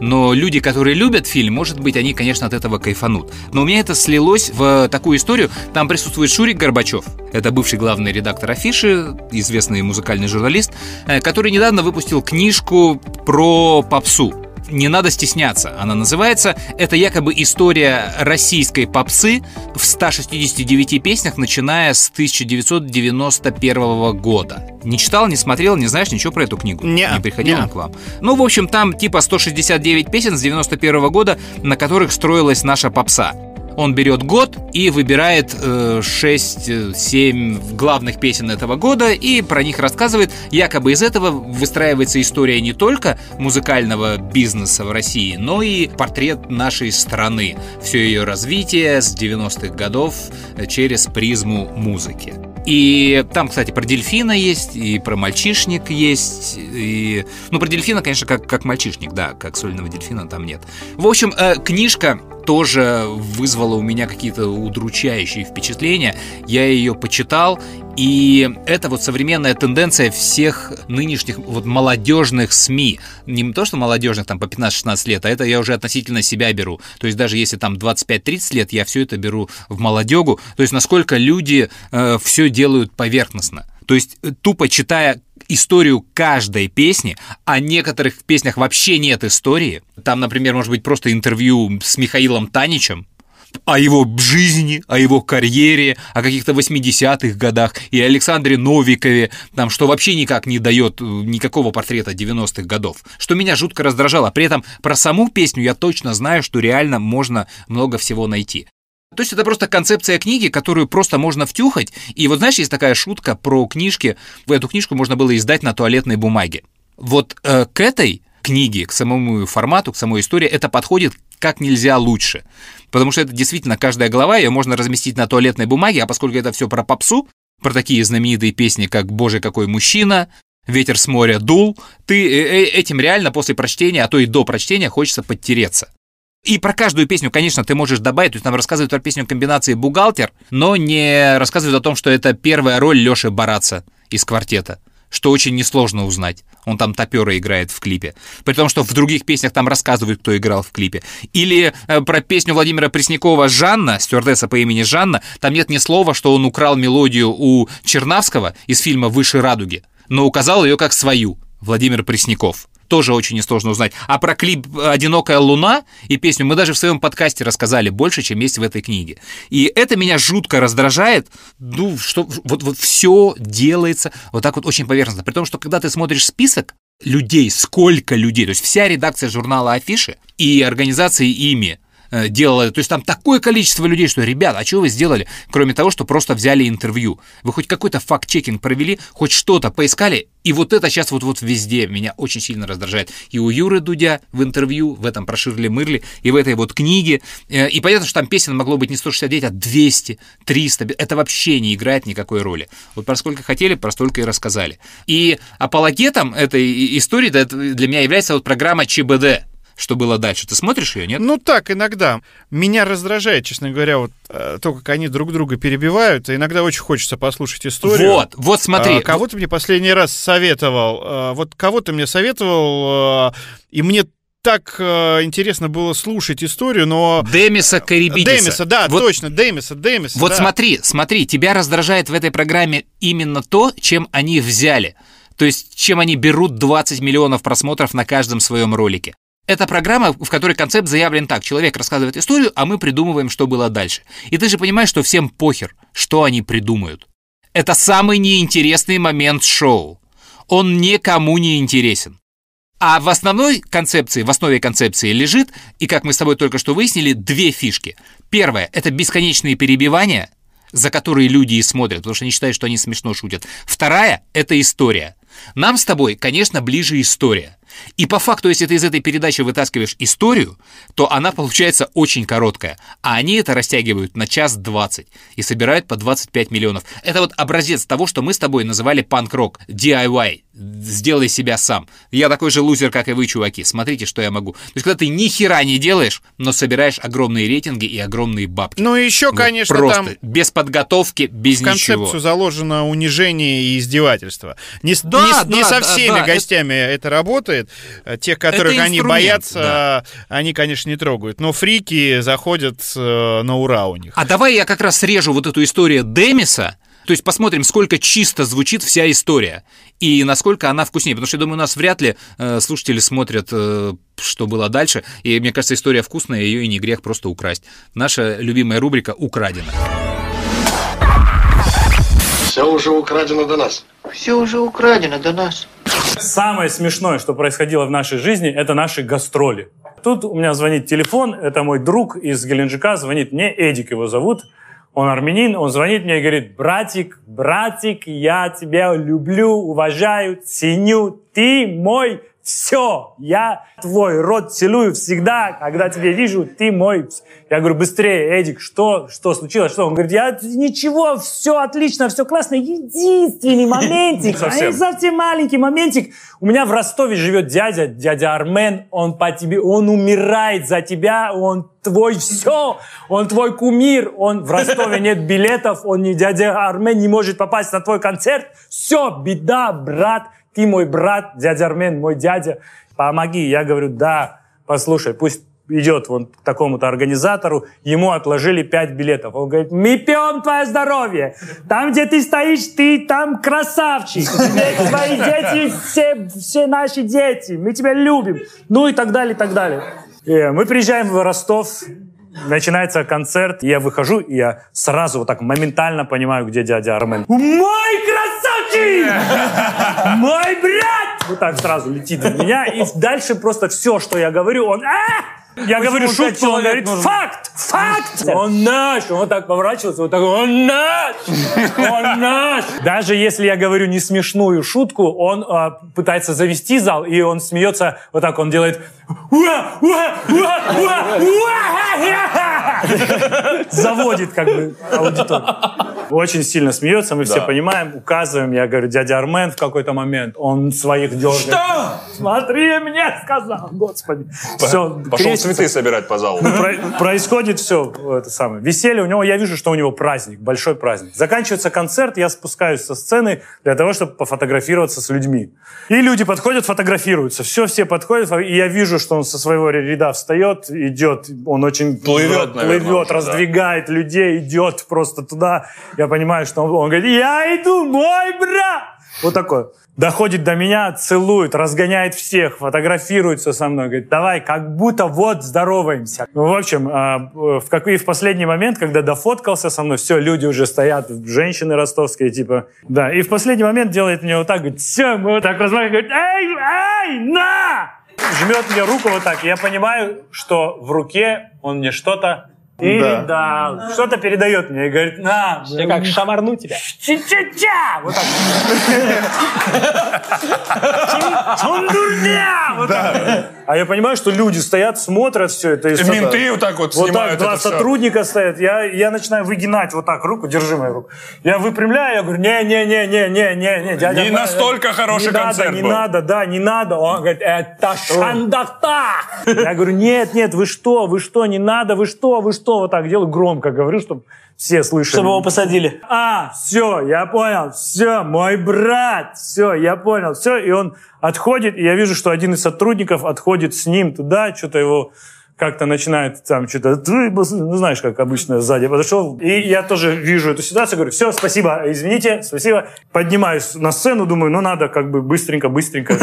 но люди, которые любят фильм, может быть, они, конечно, от этого кайфанут. Но у меня это слилось в такую историю. Там присутствует Шурик Горбачев. Это бывший главный редактор афиши, известный музыкальный журналист, э, который недавно выпустил книжку про попсу. Не надо стесняться. Она называется. Это якобы история российской попсы в 169 песнях, начиная с 1991 года. Не читал, не смотрел, не знаешь ничего про эту книгу? Не, не приходил не. к вам. Ну, в общем, там типа 169 песен с 91 года, на которых строилась наша попса. Он берет год и выбирает э, 6-7 главных песен этого года и про них рассказывает. Якобы из этого выстраивается история не только музыкального бизнеса в России, но и портрет нашей страны. Все ее развитие с 90-х годов э, через призму музыки. И там, кстати, про дельфина есть, и про мальчишник есть, и... Ну, про дельфина, конечно, как, как мальчишник, да, как сольного дельфина там нет. В общем, э, книжка тоже вызвала у меня какие-то удручающие впечатления. Я ее почитал, и это вот современная тенденция всех нынешних вот молодежных СМИ. Не то, что молодежных там по 15-16 лет, а это я уже относительно себя беру. То есть даже если там 25-30 лет, я все это беру в молодегу. То есть насколько люди э, все делают поверхностно. То есть э, тупо читая историю каждой песни, а некоторых песнях вообще нет истории. Там, например, может быть просто интервью с Михаилом Таничем, о его жизни, о его карьере, о каких-то 80-х годах и Александре Новикове, там, что вообще никак не дает э, никакого портрета 90-х годов, что меня жутко раздражало. При этом про саму песню я точно знаю, что реально можно много всего найти. То есть это просто концепция книги, которую просто можно втюхать. И вот знаешь, есть такая шутка про книжки. В эту книжку можно было издать на туалетной бумаге. Вот э, к этой книге, к самому формату, к самой истории, это подходит как нельзя лучше. Потому что это действительно каждая глава, ее можно разместить на туалетной бумаге, а поскольку это все про попсу, про такие знаменитые песни, как «Боже, какой мужчина», «Ветер с моря дул», ты э, этим реально после прочтения, а то и до прочтения хочется подтереться. И про каждую песню, конечно, ты можешь добавить, то есть нам рассказывают про песню комбинации «Бухгалтер», но не рассказывают о том, что это первая роль Лёши Бараца из квартета что очень несложно узнать. Он там топера играет в клипе. При том, что в других песнях там рассказывают, кто играл в клипе. Или э, про песню Владимира Преснякова «Жанна», стюардесса по имени Жанна, там нет ни слова, что он украл мелодию у Чернавского из фильма «Выше радуги», но указал ее как свою, Владимир Пресняков тоже очень несложно узнать. А про клип «Одинокая луна» и песню мы даже в своем подкасте рассказали больше, чем есть в этой книге. И это меня жутко раздражает, ну, что вот, вот все делается вот так вот очень поверхностно. При том, что когда ты смотришь список людей, сколько людей, то есть вся редакция журнала «Афиши» и организации ими делала, то есть там такое количество людей, что, ребят, а что вы сделали, кроме того, что просто взяли интервью? Вы хоть какой-то факт-чекинг провели, хоть что-то поискали, и вот это сейчас вот-вот везде меня очень сильно раздражает. И у Юры Дудя в интервью, в этом про Ширли Мырли, и в этой вот книге. Э, и понятно, что там песен могло быть не 169, а 200, 300. Это вообще не играет никакой роли. Вот про сколько хотели, про столько и рассказали. И апологетом этой истории для меня является вот программа ЧБД, что было дальше. Ты смотришь ее, нет? Ну так, иногда. Меня раздражает, честно говоря, вот э, то, как они друг друга перебивают. Иногда очень хочется послушать историю. Вот, вот смотри. А, кого ты мне последний раз советовал? А, вот кого ты мне советовал, а, и мне так э, интересно было слушать историю, но... Демиса Карибидиса. Демиса, да, вот, точно, Демиса, Демиса. Вот да. смотри, смотри, тебя раздражает в этой программе именно то, чем они взяли. То есть, чем они берут 20 миллионов просмотров на каждом своем ролике. Это программа, в которой концепт заявлен так. Человек рассказывает историю, а мы придумываем, что было дальше. И ты же понимаешь, что всем похер, что они придумают. Это самый неинтересный момент шоу. Он никому не интересен. А в основной концепции, в основе концепции лежит, и как мы с тобой только что выяснили, две фишки. Первое – это бесконечные перебивания, за которые люди и смотрят, потому что они считают, что они смешно шутят. Вторая – это история. Нам с тобой, конечно, ближе история. И по факту, если ты из этой передачи вытаскиваешь историю, то она получается очень короткая. А они это растягивают на час двадцать и собирают по 25 миллионов. Это вот образец того, что мы с тобой называли панк-рок, DIY, сделай себя сам. Я такой же лузер, как и вы, чуваки. Смотрите, что я могу. То есть, когда ты ни хера не делаешь, но собираешь огромные рейтинги и огромные бабки. Ну, еще, Вот конечно, просто там без подготовки, без в концепцию ничего. заложено унижение и издевательство. Не, Да, не с- не да, со да, всеми да, гостями это... работает. Э, Тех, которых они боятся, они, конечно, не трогают. Но фрики заходят э, на ура у них. А давай я как раз срежу вот эту историю Демиса, То есть посмотрим, сколько чисто звучит вся история и насколько она вкуснее. Потому что, я думаю, у нас вряд ли э, слушатели смотрят, э, что было дальше. И мне кажется, история вкусная, ее и не грех просто украсть. Наша любимая рубрика «Украдено». Все уже украдено до нас. Все уже украдено до нас. Самое смешное, что происходило в нашей жизни, это наши гастроли. Тут у меня звонит телефон, это мой друг из Геленджика, звонит мне, Эдик его зовут, он армянин, он звонит мне и говорит, братик, братик, я тебя люблю, уважаю, ценю, ты мой все, я твой рот целую всегда, когда тебя вижу, ты мой. Я говорю, быстрее, Эдик, что, что случилось, что? Он говорит, я ничего, все отлично, все классно, единственный моментик, Совсем. совсем маленький моментик. У меня в Ростове живет дядя, дядя Армен, он по тебе, он умирает за тебя, он твой все, он твой кумир, он в Ростове нет билетов, он не дядя Армен не может попасть на твой концерт, все, беда, брат, ты мой брат, дядя Армен, мой дядя, помоги. Я говорю, да, послушай, пусть идет вон к такому-то организатору, ему отложили пять билетов. Он говорит, мы пьем твое здоровье. Там, где ты стоишь, ты там красавчик. Твои дети, все, все наши дети. Мы тебя любим. Ну и так далее, и так далее. И мы приезжаем в Ростов, начинается концерт, я выхожу, и я сразу вот так моментально понимаю, где дядя Армен. Мой красавчик! Мой брат! Вот так сразу летит в меня, и дальше просто все, что я говорю, он... «А!» Я Почему говорю шутку, он говорит, факт, факт! Он наш! Он вот так поворачивается, вот так, он наш! Он наш! Даже если я говорю не смешную шутку, он а, пытается завести зал, и он смеется, вот так он делает... Заводит как бы аудиторию. Очень сильно смеется, мы все Да. понимаем, указываем. Я говорю, дядя Армен в какой-то момент, он своих дергает. Что? Смотри, мне сказал, господи. Все, Пошел цветы собирать по залу. Ну, про- происходит все это самое. Веселье у него, я вижу, что у него праздник, большой праздник. Заканчивается концерт, я спускаюсь со сцены для того, чтобы пофотографироваться с людьми. И люди подходят, фотографируются. Все, все подходят, и я вижу, что он со своего ряда встает, идет, он очень Плывет, наверное, плывет, уже, да. раздвигает людей, идет просто туда. Я понимаю, что он, он говорит, я иду, мой брат! Вот такой. Доходит до меня, целует, разгоняет всех, фотографируется со мной. Говорит, давай, как будто вот здороваемся. Ну, в общем, а, и в последний момент, когда дофоткался со мной, все, люди уже стоят, женщины ростовские, типа, да. И в последний момент делает мне вот так, говорит, все, мы вот так размахиваем, говорит, эй, эй, на! Жмет мне руку вот так. Я понимаю, что в руке он мне что-то передал. Что-то передает мне и говорит, на. Я как шамарну тебя. Ча-ча-ча! Вот так. Чундурня! Вот так. А я понимаю, что люди стоят, смотрят все это. И менты вот так вот Вот снимают так, два сотрудника стоят. Я, я начинаю выгинать вот так руку, держи мою руку. Я выпрямляю, я говорю, не-не-не-не-не-не, дядя. Не настолько хороший не надо, концерт Не был. надо, да, не надо. Он говорит, это шандахта. Я говорю, нет, нет, вы что, вы что, не надо, вы что, вы что. Вот так делаю, громко говорю, чтобы все слышали. Чтобы его посадили. А, все, я понял, все, мой брат, все, я понял, все. И он отходит, и я вижу, что один из сотрудников отходит с ним туда, что-то его как-то начинает там что-то, ну знаешь, как обычно сзади подошел. И я тоже вижу эту ситуацию, говорю, все, спасибо, извините, спасибо. Поднимаюсь на сцену, думаю, ну надо как бы быстренько-быстренько.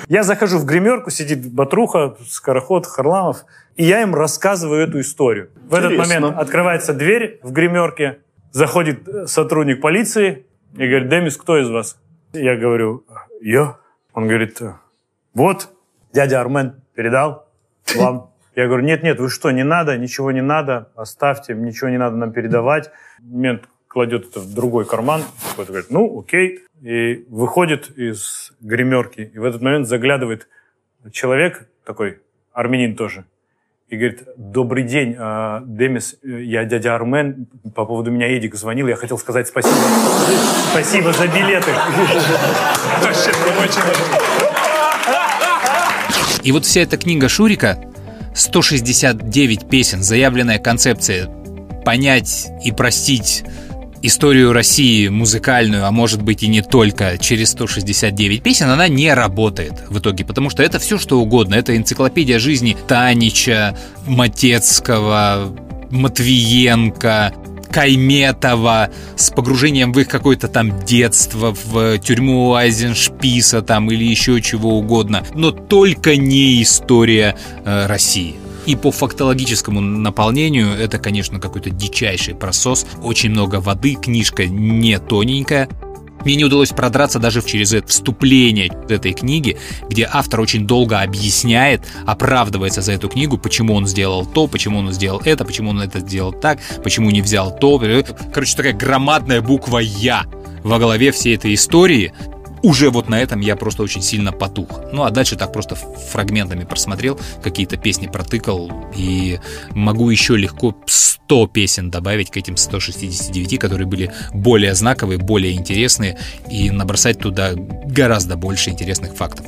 Я захожу в гримерку, сидит Батруха, Скороход, Харламов, и я им рассказываю эту историю. В этот Интересно. момент открывается дверь в гримерке, заходит э, сотрудник полиции и говорит, Демис, кто из вас? Я говорю, я. Он говорит, вот, дядя Армен передал вам. Я говорю, нет, нет, вы что, не надо, ничего не надо, оставьте, ничего не надо нам передавать. Мент кладет это в другой карман, какой-то говорит, ну, окей. И выходит из гримерки, и в этот момент заглядывает человек, такой армянин тоже, и говорит, добрый день, э, Демис, э, я дядя Армен, по поводу меня Эдик звонил, я хотел сказать спасибо. Спасибо за билеты. И вот вся эта книга Шурика, 169 песен, заявленная концепция понять и простить историю России музыкальную, а может быть и не только, через 169 песен, она не работает в итоге, потому что это все что угодно. Это энциклопедия жизни Танича, Матецкого, Матвиенко, Кайметова, с погружением в их какое-то там детство, в тюрьму Айзеншписа там или еще чего угодно, но только не история э, России. И по фактологическому наполнению это, конечно, какой-то дичайший просос. Очень много воды, книжка не тоненькая. Мне не удалось продраться даже через это вступление этой книги, где автор очень долго объясняет, оправдывается за эту книгу, почему он сделал то, почему он сделал это, почему он это сделал так, почему не взял то. Короче, такая громадная буква «Я» во главе всей этой истории, уже вот на этом я просто очень сильно потух. Ну а дальше так просто фрагментами просмотрел, какие-то песни протыкал, и могу еще легко 100 песен добавить к этим 169, которые были более знаковые, более интересные, и набросать туда гораздо больше интересных фактов.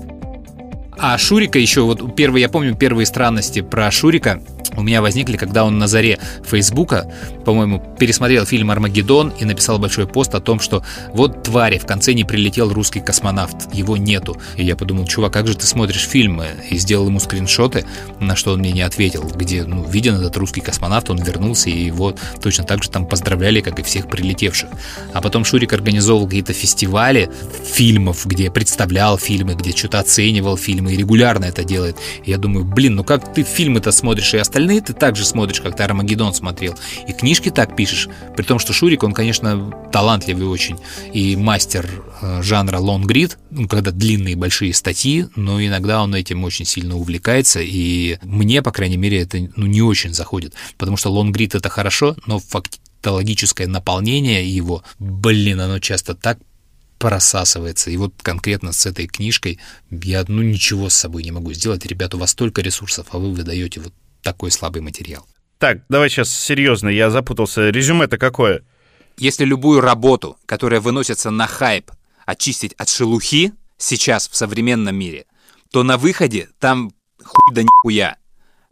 А Шурика еще, вот первый, я помню первые странности про Шурика, у меня возникли, когда он на заре Фейсбука, по-моему, пересмотрел фильм «Армагеддон» и написал большой пост о том, что вот твари, в конце не прилетел русский космонавт, его нету. И я подумал, чувак, как же ты смотришь фильмы? И сделал ему скриншоты, на что он мне не ответил, где, ну, виден этот русский космонавт, он вернулся, и его точно так же там поздравляли, как и всех прилетевших. А потом Шурик организовывал какие-то фестивали фильмов, где представлял фильмы, где что-то оценивал фильмы, и регулярно это делает. Я думаю, блин, ну как ты фильмы-то смотришь, и остальные ты также смотришь, как ты Армагеддон смотрел. И книжки так пишешь. При том, что Шурик, он, конечно, талантливый очень. И мастер э, жанра лонгрид, ну, когда длинные большие статьи, но иногда он этим очень сильно увлекается. И мне, по крайней мере, это ну, не очень заходит. Потому что лонгрид это хорошо, но фактологическое наполнение его, блин, оно часто так просасывается. И вот конкретно с этой книжкой я ну ничего с собой не могу сделать. Ребята, у вас столько ресурсов, а вы выдаете вот такой слабый материал. Так, давай сейчас серьезно, я запутался. Резюме-то какое? Если любую работу, которая выносится на хайп, очистить от шелухи сейчас в современном мире, то на выходе там хуй да нихуя.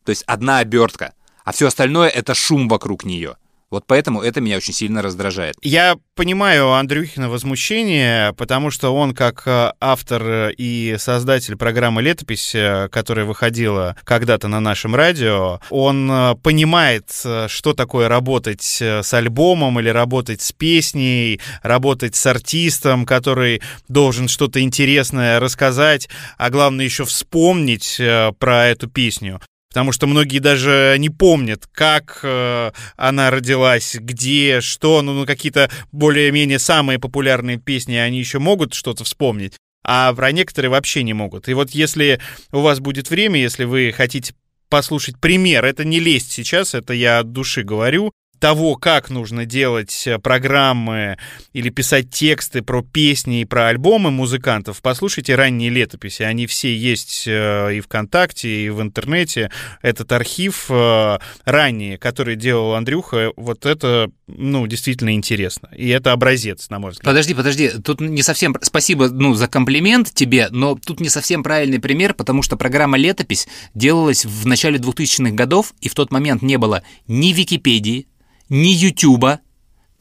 То есть одна обертка, а все остальное это шум вокруг нее. Вот поэтому это меня очень сильно раздражает. Я понимаю Андрюхина возмущение, потому что он как э, автор и создатель программы «Летопись», э, которая выходила когда-то на нашем радио, он э, понимает, что такое работать с альбомом или работать с песней, работать с артистом, который должен что-то интересное рассказать, а главное еще вспомнить про эту песню. Потому что многие даже не помнят, как э, она родилась, где, что, ну, ну какие-то более-менее самые популярные песни они еще могут что-то вспомнить, а про некоторые вообще не могут. И вот если у вас будет время, если вы хотите послушать пример, это не лезть сейчас, это я от души говорю, того, как нужно делать э, программы или писать тексты про песни и про альбомы музыкантов, послушайте ранние летописи. Они все есть э, и ВКонтакте, и в интернете. Этот архив э, ранний, который делал Андрюха, вот это, ну, действительно интересно. И это образец, на мой взгляд. Подожди, подожди, тут не совсем... Спасибо, ну, за комплимент тебе, но тут не совсем правильный пример, потому что программа «Летопись» делалась в начале 2000-х годов, и в тот момент не было ни Википедии, ни Ютуба,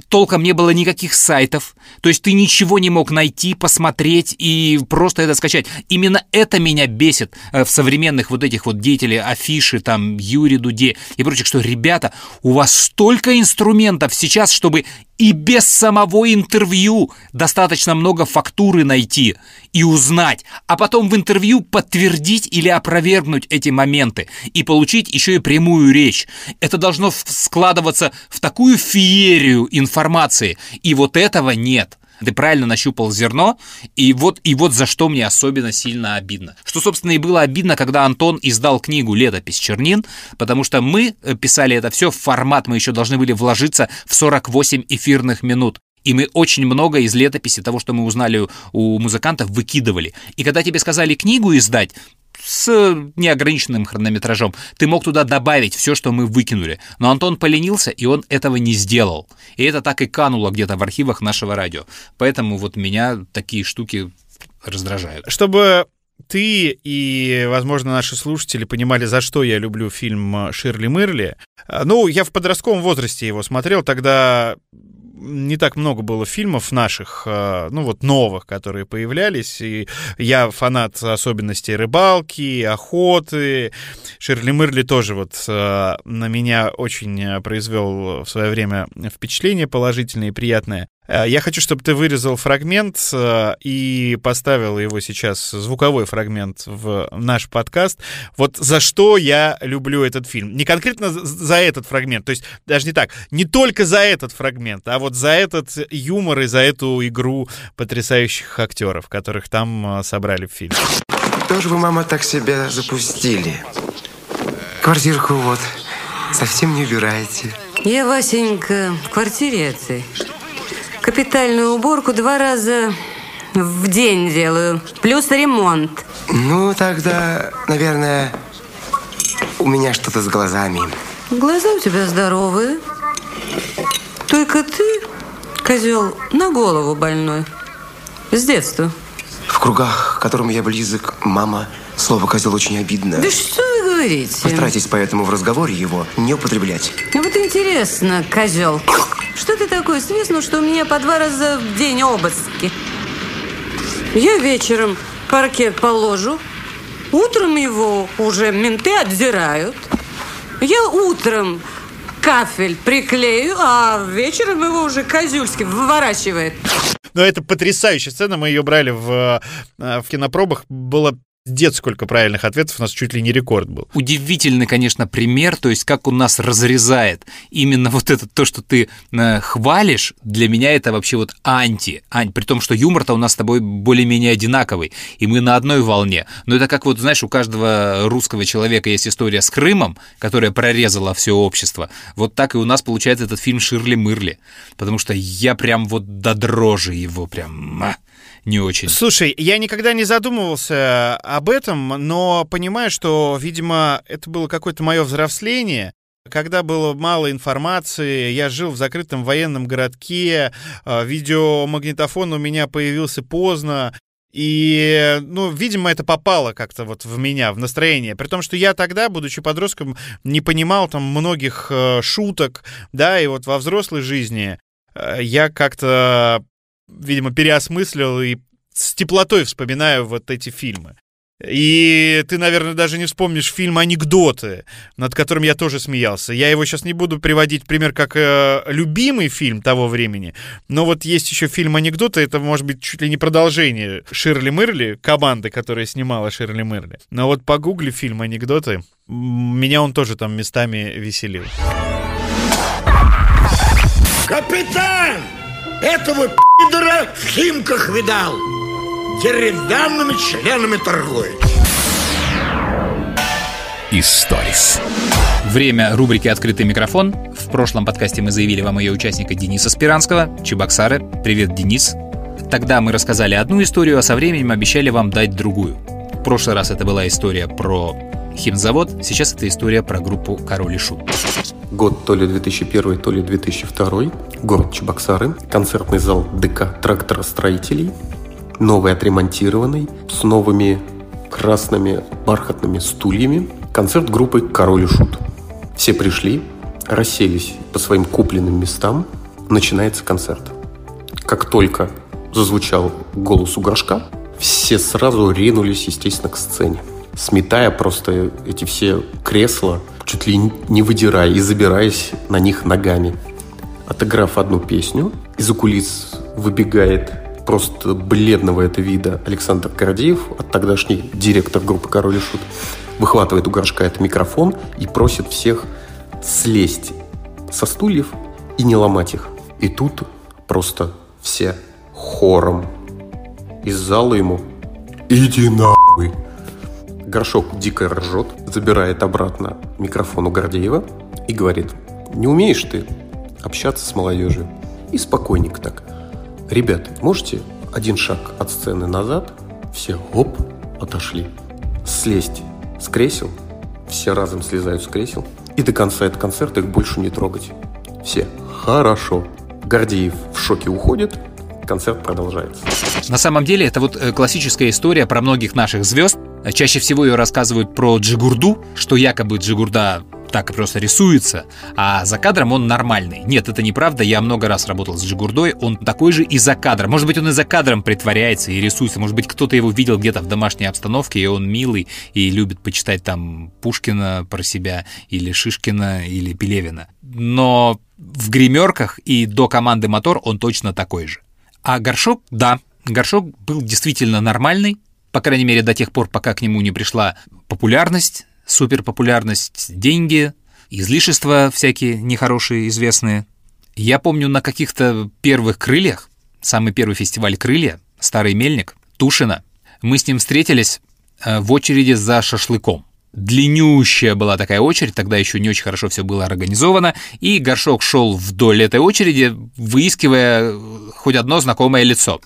толком не было никаких сайтов, то есть ты ничего не мог найти, посмотреть и просто это скачать. Именно это меня бесит э, в современных вот этих вот деятелей афиши, там, Юрий Дуде и прочих, что, ребята, у вас столько инструментов сейчас, чтобы и без самого интервью достаточно много фактуры найти и узнать, а потом в интервью подтвердить или опровергнуть эти моменты и получить еще и прямую речь. Это должно складываться в такую феерию информации, и вот этого нет. Ты правильно нащупал зерно, и вот, и вот за что мне особенно сильно обидно. Что, собственно, и было обидно, когда Антон издал книгу «Летопись чернин», потому что мы э, писали это все в формат, мы еще должны были вложиться в 48 эфирных минут. И мы очень много из летописи того, что мы узнали у музыкантов, выкидывали. И когда тебе сказали книгу издать, с неограниченным хронометражом. Ты мог туда добавить все, что мы выкинули. Но Антон поленился, и он этого не сделал. И это так и кануло где-то в архивах нашего радио. Поэтому вот меня такие штуки раздражают. Чтобы ты и, возможно, наши слушатели понимали, за что я люблю фильм «Ширли Мырли». Ну, я в подростковом возрасте его смотрел, тогда не так много было фильмов наших, э, ну вот новых, которые появлялись, и я фанат особенностей рыбалки, охоты. Ширли Мырли тоже вот э, на меня очень произвел в свое время впечатление положительное и приятное. Э, Я хочу, чтобы ты вырезал фрагмент э, и поставил его сейчас, звуковой фрагмент, в наш подкаст. Вот за что я люблю этот фильм. Не конкретно за- за этот фрагмент, то есть даже не так, не только за этот фрагмент, а вот за этот юмор и за эту игру потрясающих актеров, которых там э, собрали в фильме. Тоже вы, мама, так себя запустили. Квартирку вот совсем не убираете. Я, Васенька, в квартире этой капитальную уборку два раза в день делаю. Плюс ремонт. Ну, тогда, наверное, у меня что-то с глазами. Глаза у тебя здоровые. Только ты, козел, на голову больной. С детства. В кругах, к которым я близок, мама, слово «козел» очень обидно. Да что вы говорите? Постарайтесь поэтому в разговоре его не употреблять. Ну Вот интересно, козел, что ты такой свистнул, что у меня по два раза в день обыски? Я вечером паркет положу, утром его уже менты отдирают. Я утром кафель приклею, а вечером его уже Козюльский выворачивает. Но это потрясающая сцена, мы ее брали в, э, в кинопробах, было дед сколько правильных ответов, у нас чуть ли не рекорд был. Удивительный, конечно, пример, то есть как он нас разрезает. Именно вот это то, что ты э, хвалишь, для меня это вообще вот анти. Ань, при том, что юмор-то у нас с тобой более-менее одинаковый, и мы на одной волне. Но это как вот, знаешь, у каждого русского человека есть история с Крымом, которая прорезала все общество. Вот так и у нас получается этот фильм «Ширли-мырли», потому что я прям вот до дрожи его прям... не очень. Слушай, я никогда не задумывался об этом, но понимаю, что, видимо, это было какое-то мое взросление. Когда было мало информации, я жил в закрытом военном городке, э, видеомагнитофон у меня появился поздно, и, ну, видимо, это попало как-то вот в меня, в настроение. При том, что я тогда, будучи подростком, не понимал там многих э, шуток, да, и вот во взрослой жизни э, я как-то, видимо, переосмыслил и с теплотой вспоминаю вот эти фильмы. И ты, наверное, даже не вспомнишь фильм «Анекдоты», над которым я тоже смеялся. Я его сейчас не буду приводить пример как э, любимый фильм того времени, но вот есть еще фильм «Анекдоты», это может быть чуть ли не продолжение Ширли Мырли, команды, которая снимала Ширли Мырли. Но вот погугли фильм «Анекдоты», меня он тоже там местами веселил. Капитан! Этого пидора в Химках видал. Деревянными членами торгует. Историс. Время рубрики «Открытый микрофон». В прошлом подкасте мы заявили вам ее участника Дениса Спиранского, Чебоксары. Привет, Денис. Тогда мы рассказали одну историю, а со временем обещали вам дать другую. В прошлый раз это была история про химзавод, сейчас это история про группу «Король и Шут». Год то ли 2001, то ли 2002. Город Чебоксары. Концертный зал ДК тракторостроителей. Новый отремонтированный. С новыми красными бархатными стульями. Концерт группы «Король и Шут». Все пришли, расселись по своим купленным местам. Начинается концерт. Как только зазвучал голос у горшка, все сразу ринулись, естественно, к сцене. Сметая просто эти все кресла, чуть ли не выдирая и забираясь на них ногами. Отыграв одну песню, из-за кулис выбегает просто бледного это вида Александр Гордеев, от тогдашний директор группы «Король и Шут», выхватывает у горшка этот микрофон и просит всех слезть со стульев и не ломать их. И тут просто все хором из зала ему «Иди нахуй!» Горшок дико ржет, забирает обратно микрофон у Гордеева и говорит «Не умеешь ты общаться с молодежью?» И спокойненько так «Ребят, можете один шаг от сцены назад?» Все оп, отошли. Слезть с кресел, все разом слезают с кресел, и до конца этого концерта их больше не трогать. Все «Хорошо». Гордеев в шоке уходит, концерт продолжается. На самом деле это вот э, классическая история про многих наших звезд. Чаще всего ее рассказывают про Джигурду, что якобы Джигурда так просто рисуется, а за кадром он нормальный. Нет, это неправда, я много раз работал с Джигурдой, он такой же и за кадром. Может быть, он и за кадром притворяется и рисуется, может быть, кто-то его видел где-то в домашней обстановке, и он милый, и любит почитать там Пушкина про себя, или Шишкина, или Пелевина. Но в гримерках и до команды «Мотор» он точно такой же. А горшок, да, горшок был действительно нормальный, по крайней мере, до тех пор, пока к нему не пришла популярность, суперпопулярность, деньги, излишества всякие нехорошие, известные. Я помню на каких-то первых крыльях, самый первый фестиваль «Крылья», Старый Мельник, Тушина, мы с ним встретились э, в очереди за шашлыком. Длиннющая была такая очередь, тогда еще не очень хорошо все было организовано, и горшок шел вдоль этой очереди, выискивая хоть одно знакомое лицо.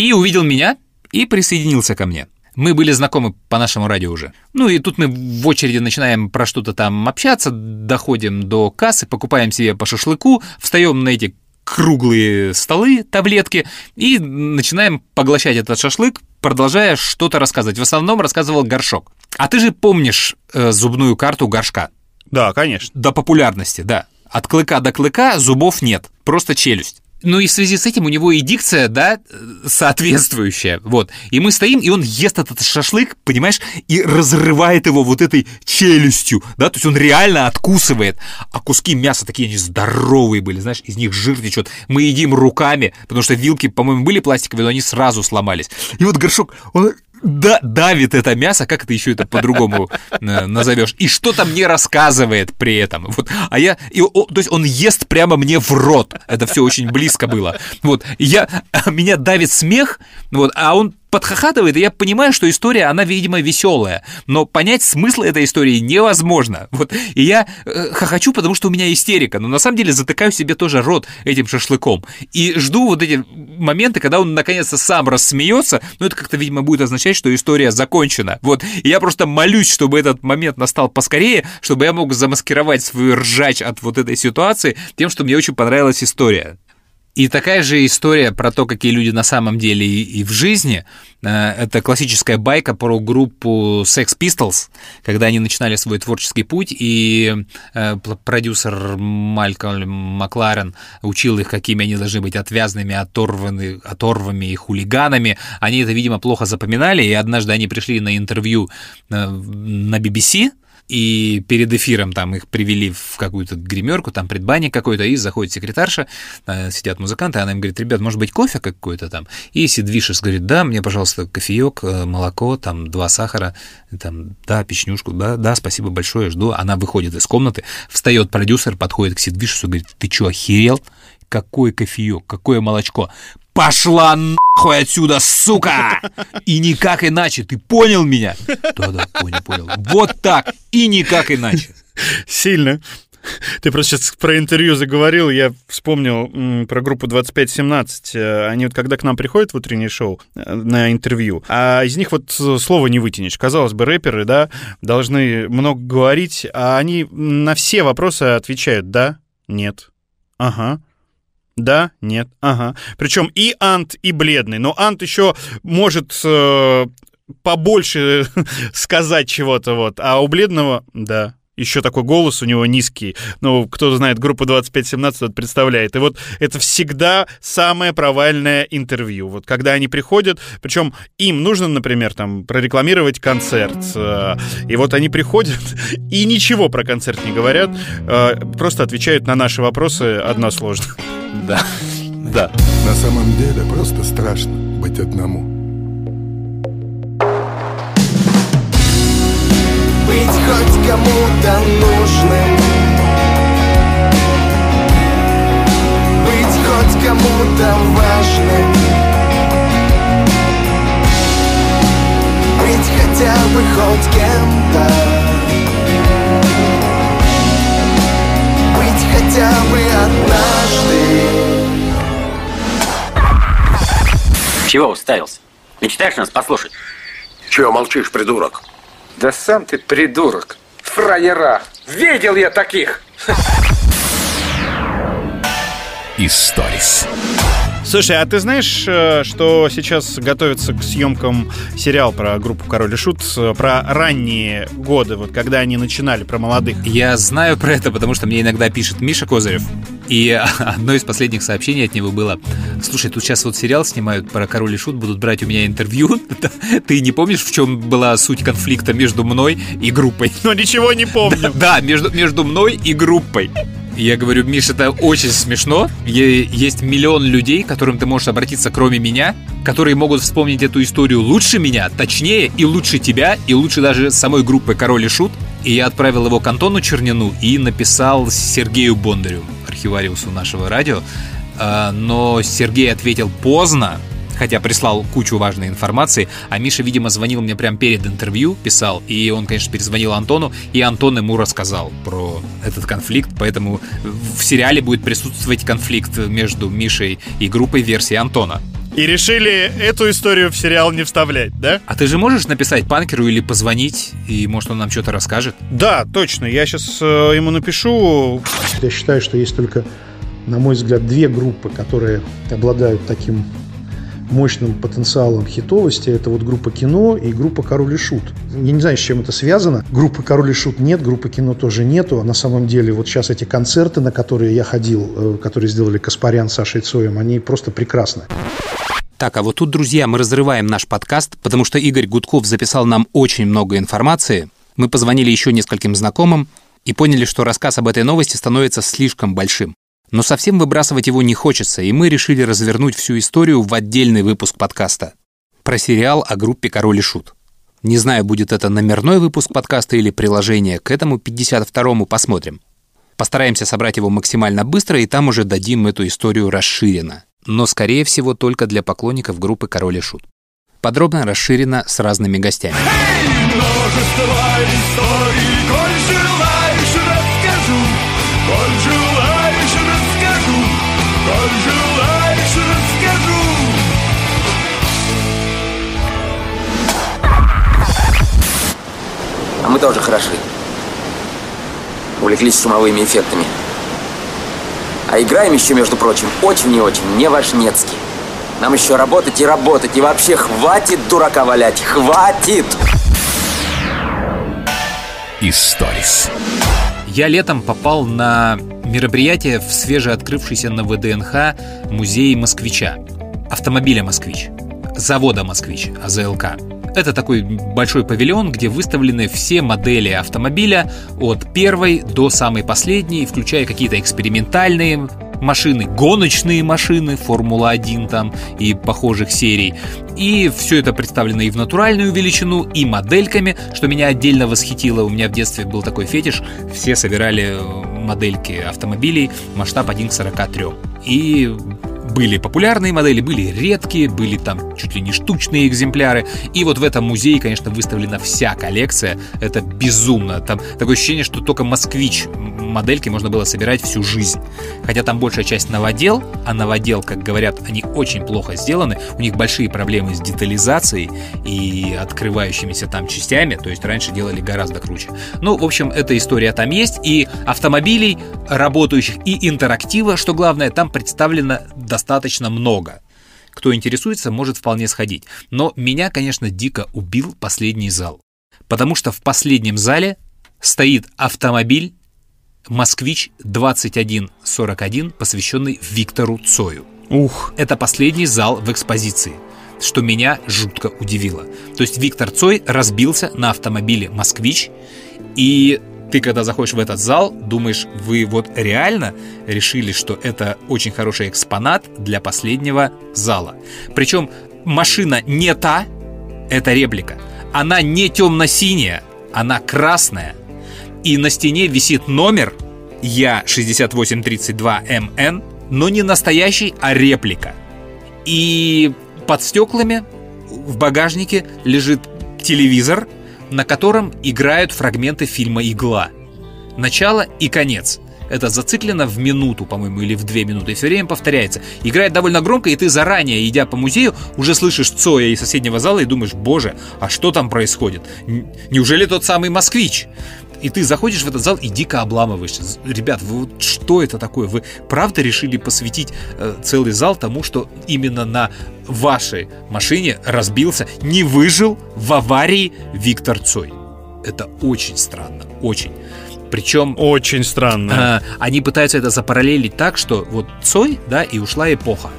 И увидел меня, и присоединился ко мне. Мы были знакомы по нашему радио уже. Ну и тут мы в очереди начинаем про что-то там общаться, доходим до кассы, покупаем себе по шашлыку, встаем на эти круглые столы, таблетки, и начинаем поглощать этот шашлык, продолжая что-то рассказывать. В основном рассказывал горшок. А ты же помнишь э, зубную карту горшка? Да, конечно. До популярности, да. От клыка до клыка зубов нет, просто челюсть. Ну и в связи с этим у него и дикция, да, соответствующая, вот. И мы стоим, и он ест этот шашлык, понимаешь, и разрывает его вот этой челюстью, да, то есть он реально откусывает. А куски мяса такие, они здоровые были, знаешь, из них жир течет. Мы едим руками, потому что вилки, по-моему, были пластиковые, но они сразу сломались. И вот горшок, он да, давит это мясо, как ты еще это по-другому э, назовешь, и что-то мне рассказывает при этом. Вот, а я, и, о, то есть он ест прямо мне в рот. Это все очень близко было. Вот, я, меня давит смех, вот, а он подхахатывает, и я понимаю, что история, она, видимо, веселая, но понять смысл этой истории невозможно. Вот, и я э, хохочу, потому что у меня истерика, но на самом деле затыкаю себе тоже рот этим шашлыком. И жду вот эти моменты, когда он наконец-то сам рассмеется, но это как-то, видимо, будет означать, что история закончена. Вот, и я просто молюсь, чтобы этот момент настал поскорее, чтобы я мог замаскировать свою ржач от вот этой ситуации тем, что мне очень понравилась история. И такая же история про то, какие люди на самом деле и, и в жизни. Э, это классическая байка про группу Sex Pistols, когда они начинали свой творческий путь, и э, продюсер Малькольм Макларен учил их, какими они должны быть отвязными, оторваны, оторвами и хулиганами. Они это, видимо, плохо запоминали, и однажды они пришли на интервью э, на BBC, и перед эфиром там их привели в какую-то гримерку, там предбанник какой-то, и заходит секретарша, э, сидят музыканты, она им говорит, ребят, может быть, кофе какой-то там? И Сидвишес говорит, да, мне, пожалуйста, кофеек, э, молоко, там, два сахара, там, да, печнюшку, да, да, спасибо большое, жду. Она выходит из комнаты, встает продюсер, подходит к Сидвишесу, говорит, ты что, охерел? Какой кофеек, какое молочко? Пошла нахуй отсюда, сука! И никак иначе, ты понял меня? Да-да, понял, понял. Вот так, и никак иначе. Сильно. Ты просто сейчас про интервью заговорил, я вспомнил про группу 2517. Э, Они вот когда к нам приходят в утреннее шоу э, на интервью, а из них вот э, слова не вытянешь. Казалось бы, рэперы, да, должны много говорить, а они на все вопросы отвечают «да», «нет», «ага», да, нет, ага. Причем и Ант, и бледный. Но Ант еще может э, побольше сказать чего-то, вот. А у бледного, да, еще такой голос у него низкий. Ну, кто знает группу 2517, тот представляет. И вот это всегда самое провальное интервью. Вот когда они приходят, причем им нужно, например, там прорекламировать концерт. э, И вот они приходят и ничего про концерт не говорят, э, просто отвечают на наши вопросы односложно. Да, да. На самом деле просто страшно быть одному. Хоть кому-то нужным Быть хоть кому-то важным Быть хотя бы хоть кем-то Быть хотя бы однажды Чего уставился? Мечтаешь нас послушать? Чего молчишь, придурок? Да сам ты придурок. Фраера. Видел я таких. Историс. Слушай, а ты знаешь, э, что сейчас готовится к съемкам сериал про группу Король и Шут, э, про ранние годы, вот когда они начинали, про молодых? Я знаю про это, потому что мне иногда пишет Миша Козырев. И одно из последних сообщений от него было Слушай, тут сейчас вот сериал снимают про Король и Шут, будут брать у меня интервью Ты не помнишь, в чем была суть конфликта между мной и группой? Ну, ничего не помню Да, между, между мной и группой я говорю, Миш, это очень смешно. Есть миллион людей, к которым ты можешь обратиться, кроме меня, которые могут вспомнить эту историю лучше меня, точнее и лучше тебя, и лучше даже самой группы «Король и Шут». И я отправил его к Антону Чернину и написал Сергею Бондарю, архивариусу нашего радио. А, но Сергей ответил поздно, хотя прислал кучу важной информации, а Миша, видимо, звонил мне прямо перед интервью, писал, и он, конечно, перезвонил Антону, и Антон ему рассказал про этот конфликт, поэтому в сериале будет присутствовать конфликт между Мишей и группой версии Антона. И решили эту историю в сериал не вставлять, да? А ты же можешь написать Панкеру или позвонить, и может он нам что-то расскажет? Да, точно. Я сейчас э, ему напишу. Я считаю, что есть только, на мой взгляд, две группы, которые обладают таким мощным потенциалом хитовости. Это вот группа кино и группа Король и Шут. Я не знаю, с чем это связано. Группы Король и Шут нет, группы кино тоже нету. А на самом деле вот сейчас эти концерты, на которые я ходил, э, которые сделали Каспарян с Сашей Цоем, они просто прекрасны. Так, а вот тут, друзья, мы разрываем наш подкаст, потому что Игорь Гудков записал нам очень много информации. Мы позвонили еще нескольким знакомым и поняли, что рассказ об этой новости становится слишком большим. Но совсем выбрасывать его не хочется, и мы решили развернуть всю историю в отдельный выпуск подкаста. Про сериал о группе «Король и Шут». Не знаю, будет это номерной выпуск подкаста или приложение к этому 52-му, посмотрим. Постараемся собрать его максимально быстро, и там уже дадим эту историю расширенно. Но, скорее всего, только для поклонников группы «Король и Шут». Подробно расширено с разными гостями. А мы тоже хороши. Увлеклись шумовыми эффектами. А играем еще, между прочим, очень и очень неважнецки. Нам еще работать и работать, и вообще хватит дурака валять, хватит! Историс. Я летом попал на мероприятие в свежеоткрывшийся на ВДНХ музей «Москвича», автомобиля «Москвич», завода «Москвич», АЗЛК. Это такой большой павильон, где выставлены все модели автомобиля от первой до самой последней, включая какие-то экспериментальные машины, гоночные машины, Формула-1 там и похожих серий. И все это представлено и в натуральную величину, и модельками, что меня отдельно восхитило. У меня в детстве был такой фетиш, все собирали э, модельки автомобилей масштаб 1 к 43. И были популярные модели, были редкие, были там чуть ли не штучные экземпляры. И вот в этом музее, конечно, выставлена вся коллекция. Это безумно. Там такое ощущение, что только москвич модельки можно было собирать всю жизнь. Хотя там большая часть новодел, а новодел, как говорят, они очень плохо сделаны. У них большие проблемы с детализацией и открывающимися там частями. То есть раньше делали гораздо круче. Ну, в общем, эта история там есть. И автомобилей, работающих, и интерактива, что главное, там представлено достаточно много. Кто интересуется, может вполне сходить. Но меня, конечно, дико убил последний зал. Потому что в последнем зале стоит автомобиль «Москвич 2141», посвященный Виктору Цою. Ух! Это последний зал в экспозиции что меня жутко удивило. То есть Виктор Цой разбился на автомобиле «Москвич», и ты, когда заходишь в этот зал, думаешь, вы вот реально решили, что это очень хороший экспонат для последнего зала. Причем машина не та, это реплика. Она не темно-синяя, она красная. И на стене висит номер Я6832МН, но не настоящий, а реплика. И под стеклами в багажнике лежит телевизор, на котором играют фрагменты фильма «Игла». Начало и конец. Это зациклено в минуту, по-моему, или в две минуты. И все время повторяется. Играет довольно громко, и ты заранее, идя по музею, уже слышишь Цоя из соседнего зала и думаешь, боже, а что там происходит? Неужели тот самый москвич? И ты заходишь в этот зал и дико обламываешься. Ребят, вы вот что это такое? Вы правда решили посвятить э, целый зал тому, что именно на вашей машине разбился, не выжил в аварии Виктор Цой? Это очень странно, очень. Причем... Очень странно. Э, они пытаются это запараллелить так, что вот Цой, да, и ушла эпоха.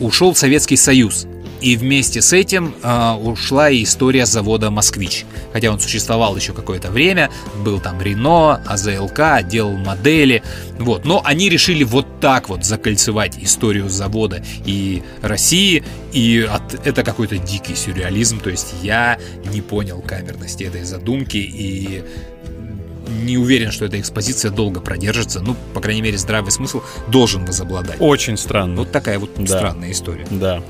Ушел Советский Союз. И вместе с этим э, ушла и история завода «Москвич». Хотя он существовал еще какое-то время, был там Рено, АЗЛК, делал модели. Вот. Но они решили вот так вот закольцевать историю завода и России. И от- это какой-то дикий сюрреализм. То есть я не понял камерности этой задумки и не уверен, что эта экспозиция долго продержится. Ну, по крайней мере, здравый смысл должен возобладать. Очень странно. Вот такая вот Да. странная история. Да.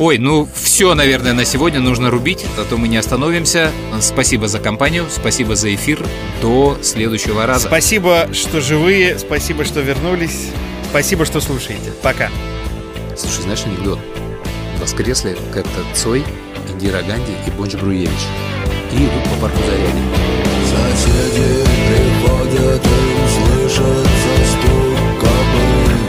Ой, ну все, наверное, на сегодня нужно рубить, а то мы не остановимся. Спасибо за компанию, спасибо за эфир. До следующего раза. Спасибо, что живые, спасибо, что вернулись, спасибо, что слушаете. Пока. Слушай, знаешь анекдот? Воскресли как-то Цой, Индира Ганди и Бонч Бруевич. И идут по парку Зарядье. Соседи приходят и слышат стук копыт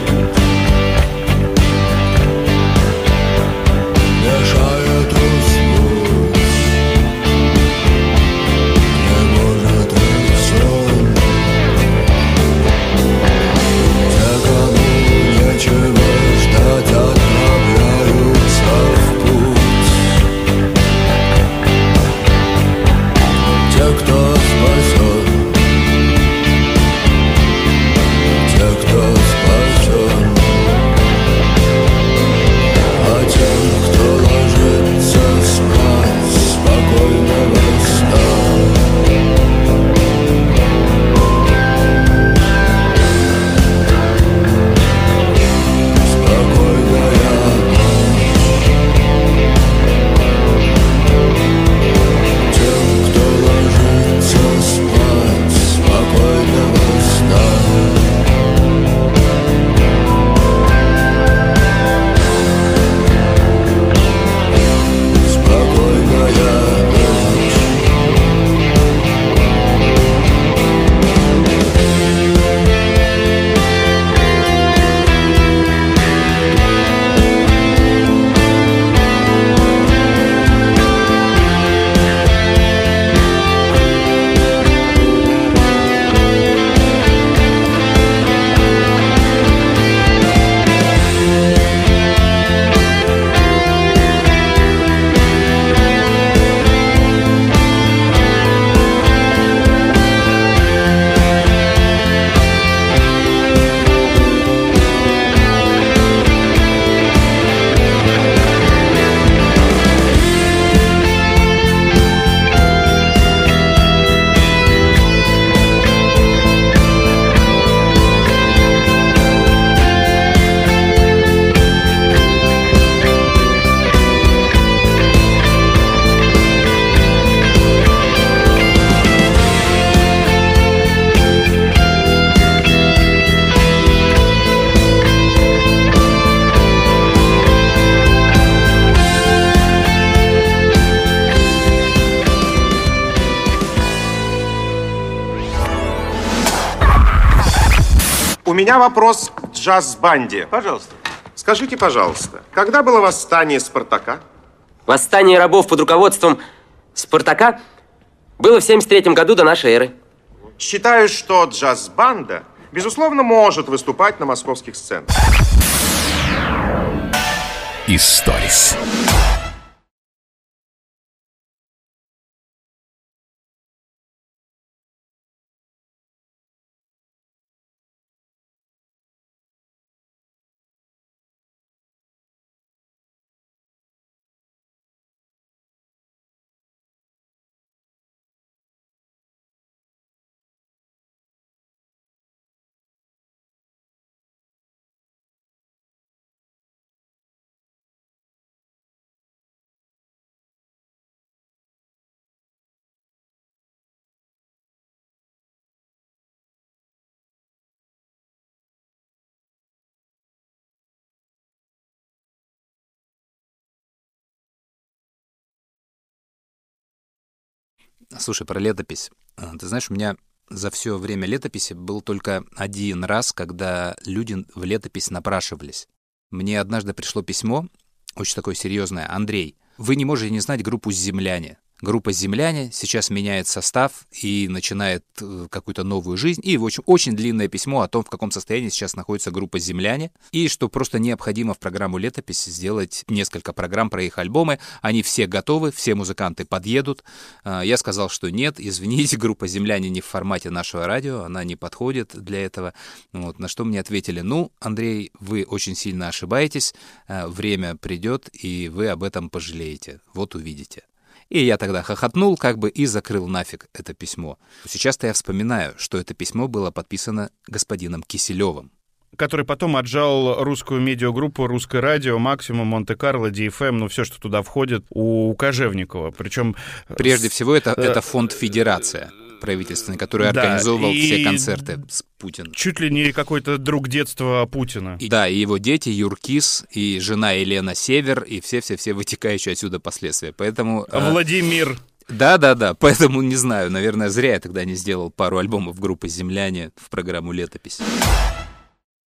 меня вопрос к джаз-банде. Пожалуйста. Скажите, пожалуйста, когда было восстание Спартака? Восстание рабов под руководством Спартака было в 73 году до нашей эры. Считаю, что джаз-банда, безусловно, может выступать на московских сценах. Историс. Слушай, про летопись. А, Ты знаешь, у меня за все время летописи был только один раз, когда люди в летопись напрашивались. Мне однажды пришло письмо, очень такое серьезное. Андрей, вы не можете не знать группу «Земляне». Группа «Земляне» сейчас меняет состав и начинает э, какую-то новую жизнь. И общем, очень длинное письмо о том, в каком состоянии сейчас находится группа «Земляне». И что просто необходимо в программу «Летопись» сделать несколько программ про их альбомы. Они все готовы, все музыканты подъедут. А, Я сказал, что нет, извините, группа «Земляне» не в формате нашего радио, она не подходит для этого. Вот, на что мне ответили, ну, Андрей, вы очень сильно ошибаетесь, а, время придет, и вы об этом пожалеете. Вот увидите. И я тогда хохотнул как бы и закрыл нафиг это письмо. Сейчас-то я вспоминаю, что это письмо было подписано господином Киселевым. который потом отжал русскую медиагруппу «Русское радио», «Максимум», «Монте-Карло», «DFM», ну, все, что туда входит, у Кожевникова. Причем... Прежде всего, это, э, это фонд «Федерация» правительственный, который Да, организовывал и- все концерты с Путиным. Чуть ли не какой-то друг детства Путина. И- Да, и его дети, Юркис, и жена Елена Север, и все-все-все вытекающие отсюда последствия. Поэтому... э, Владимир. Да-да-да, поэтому не знаю, наверное, зря я тогда не сделал пару альбомов группы «Земляне» в программу «Летопись».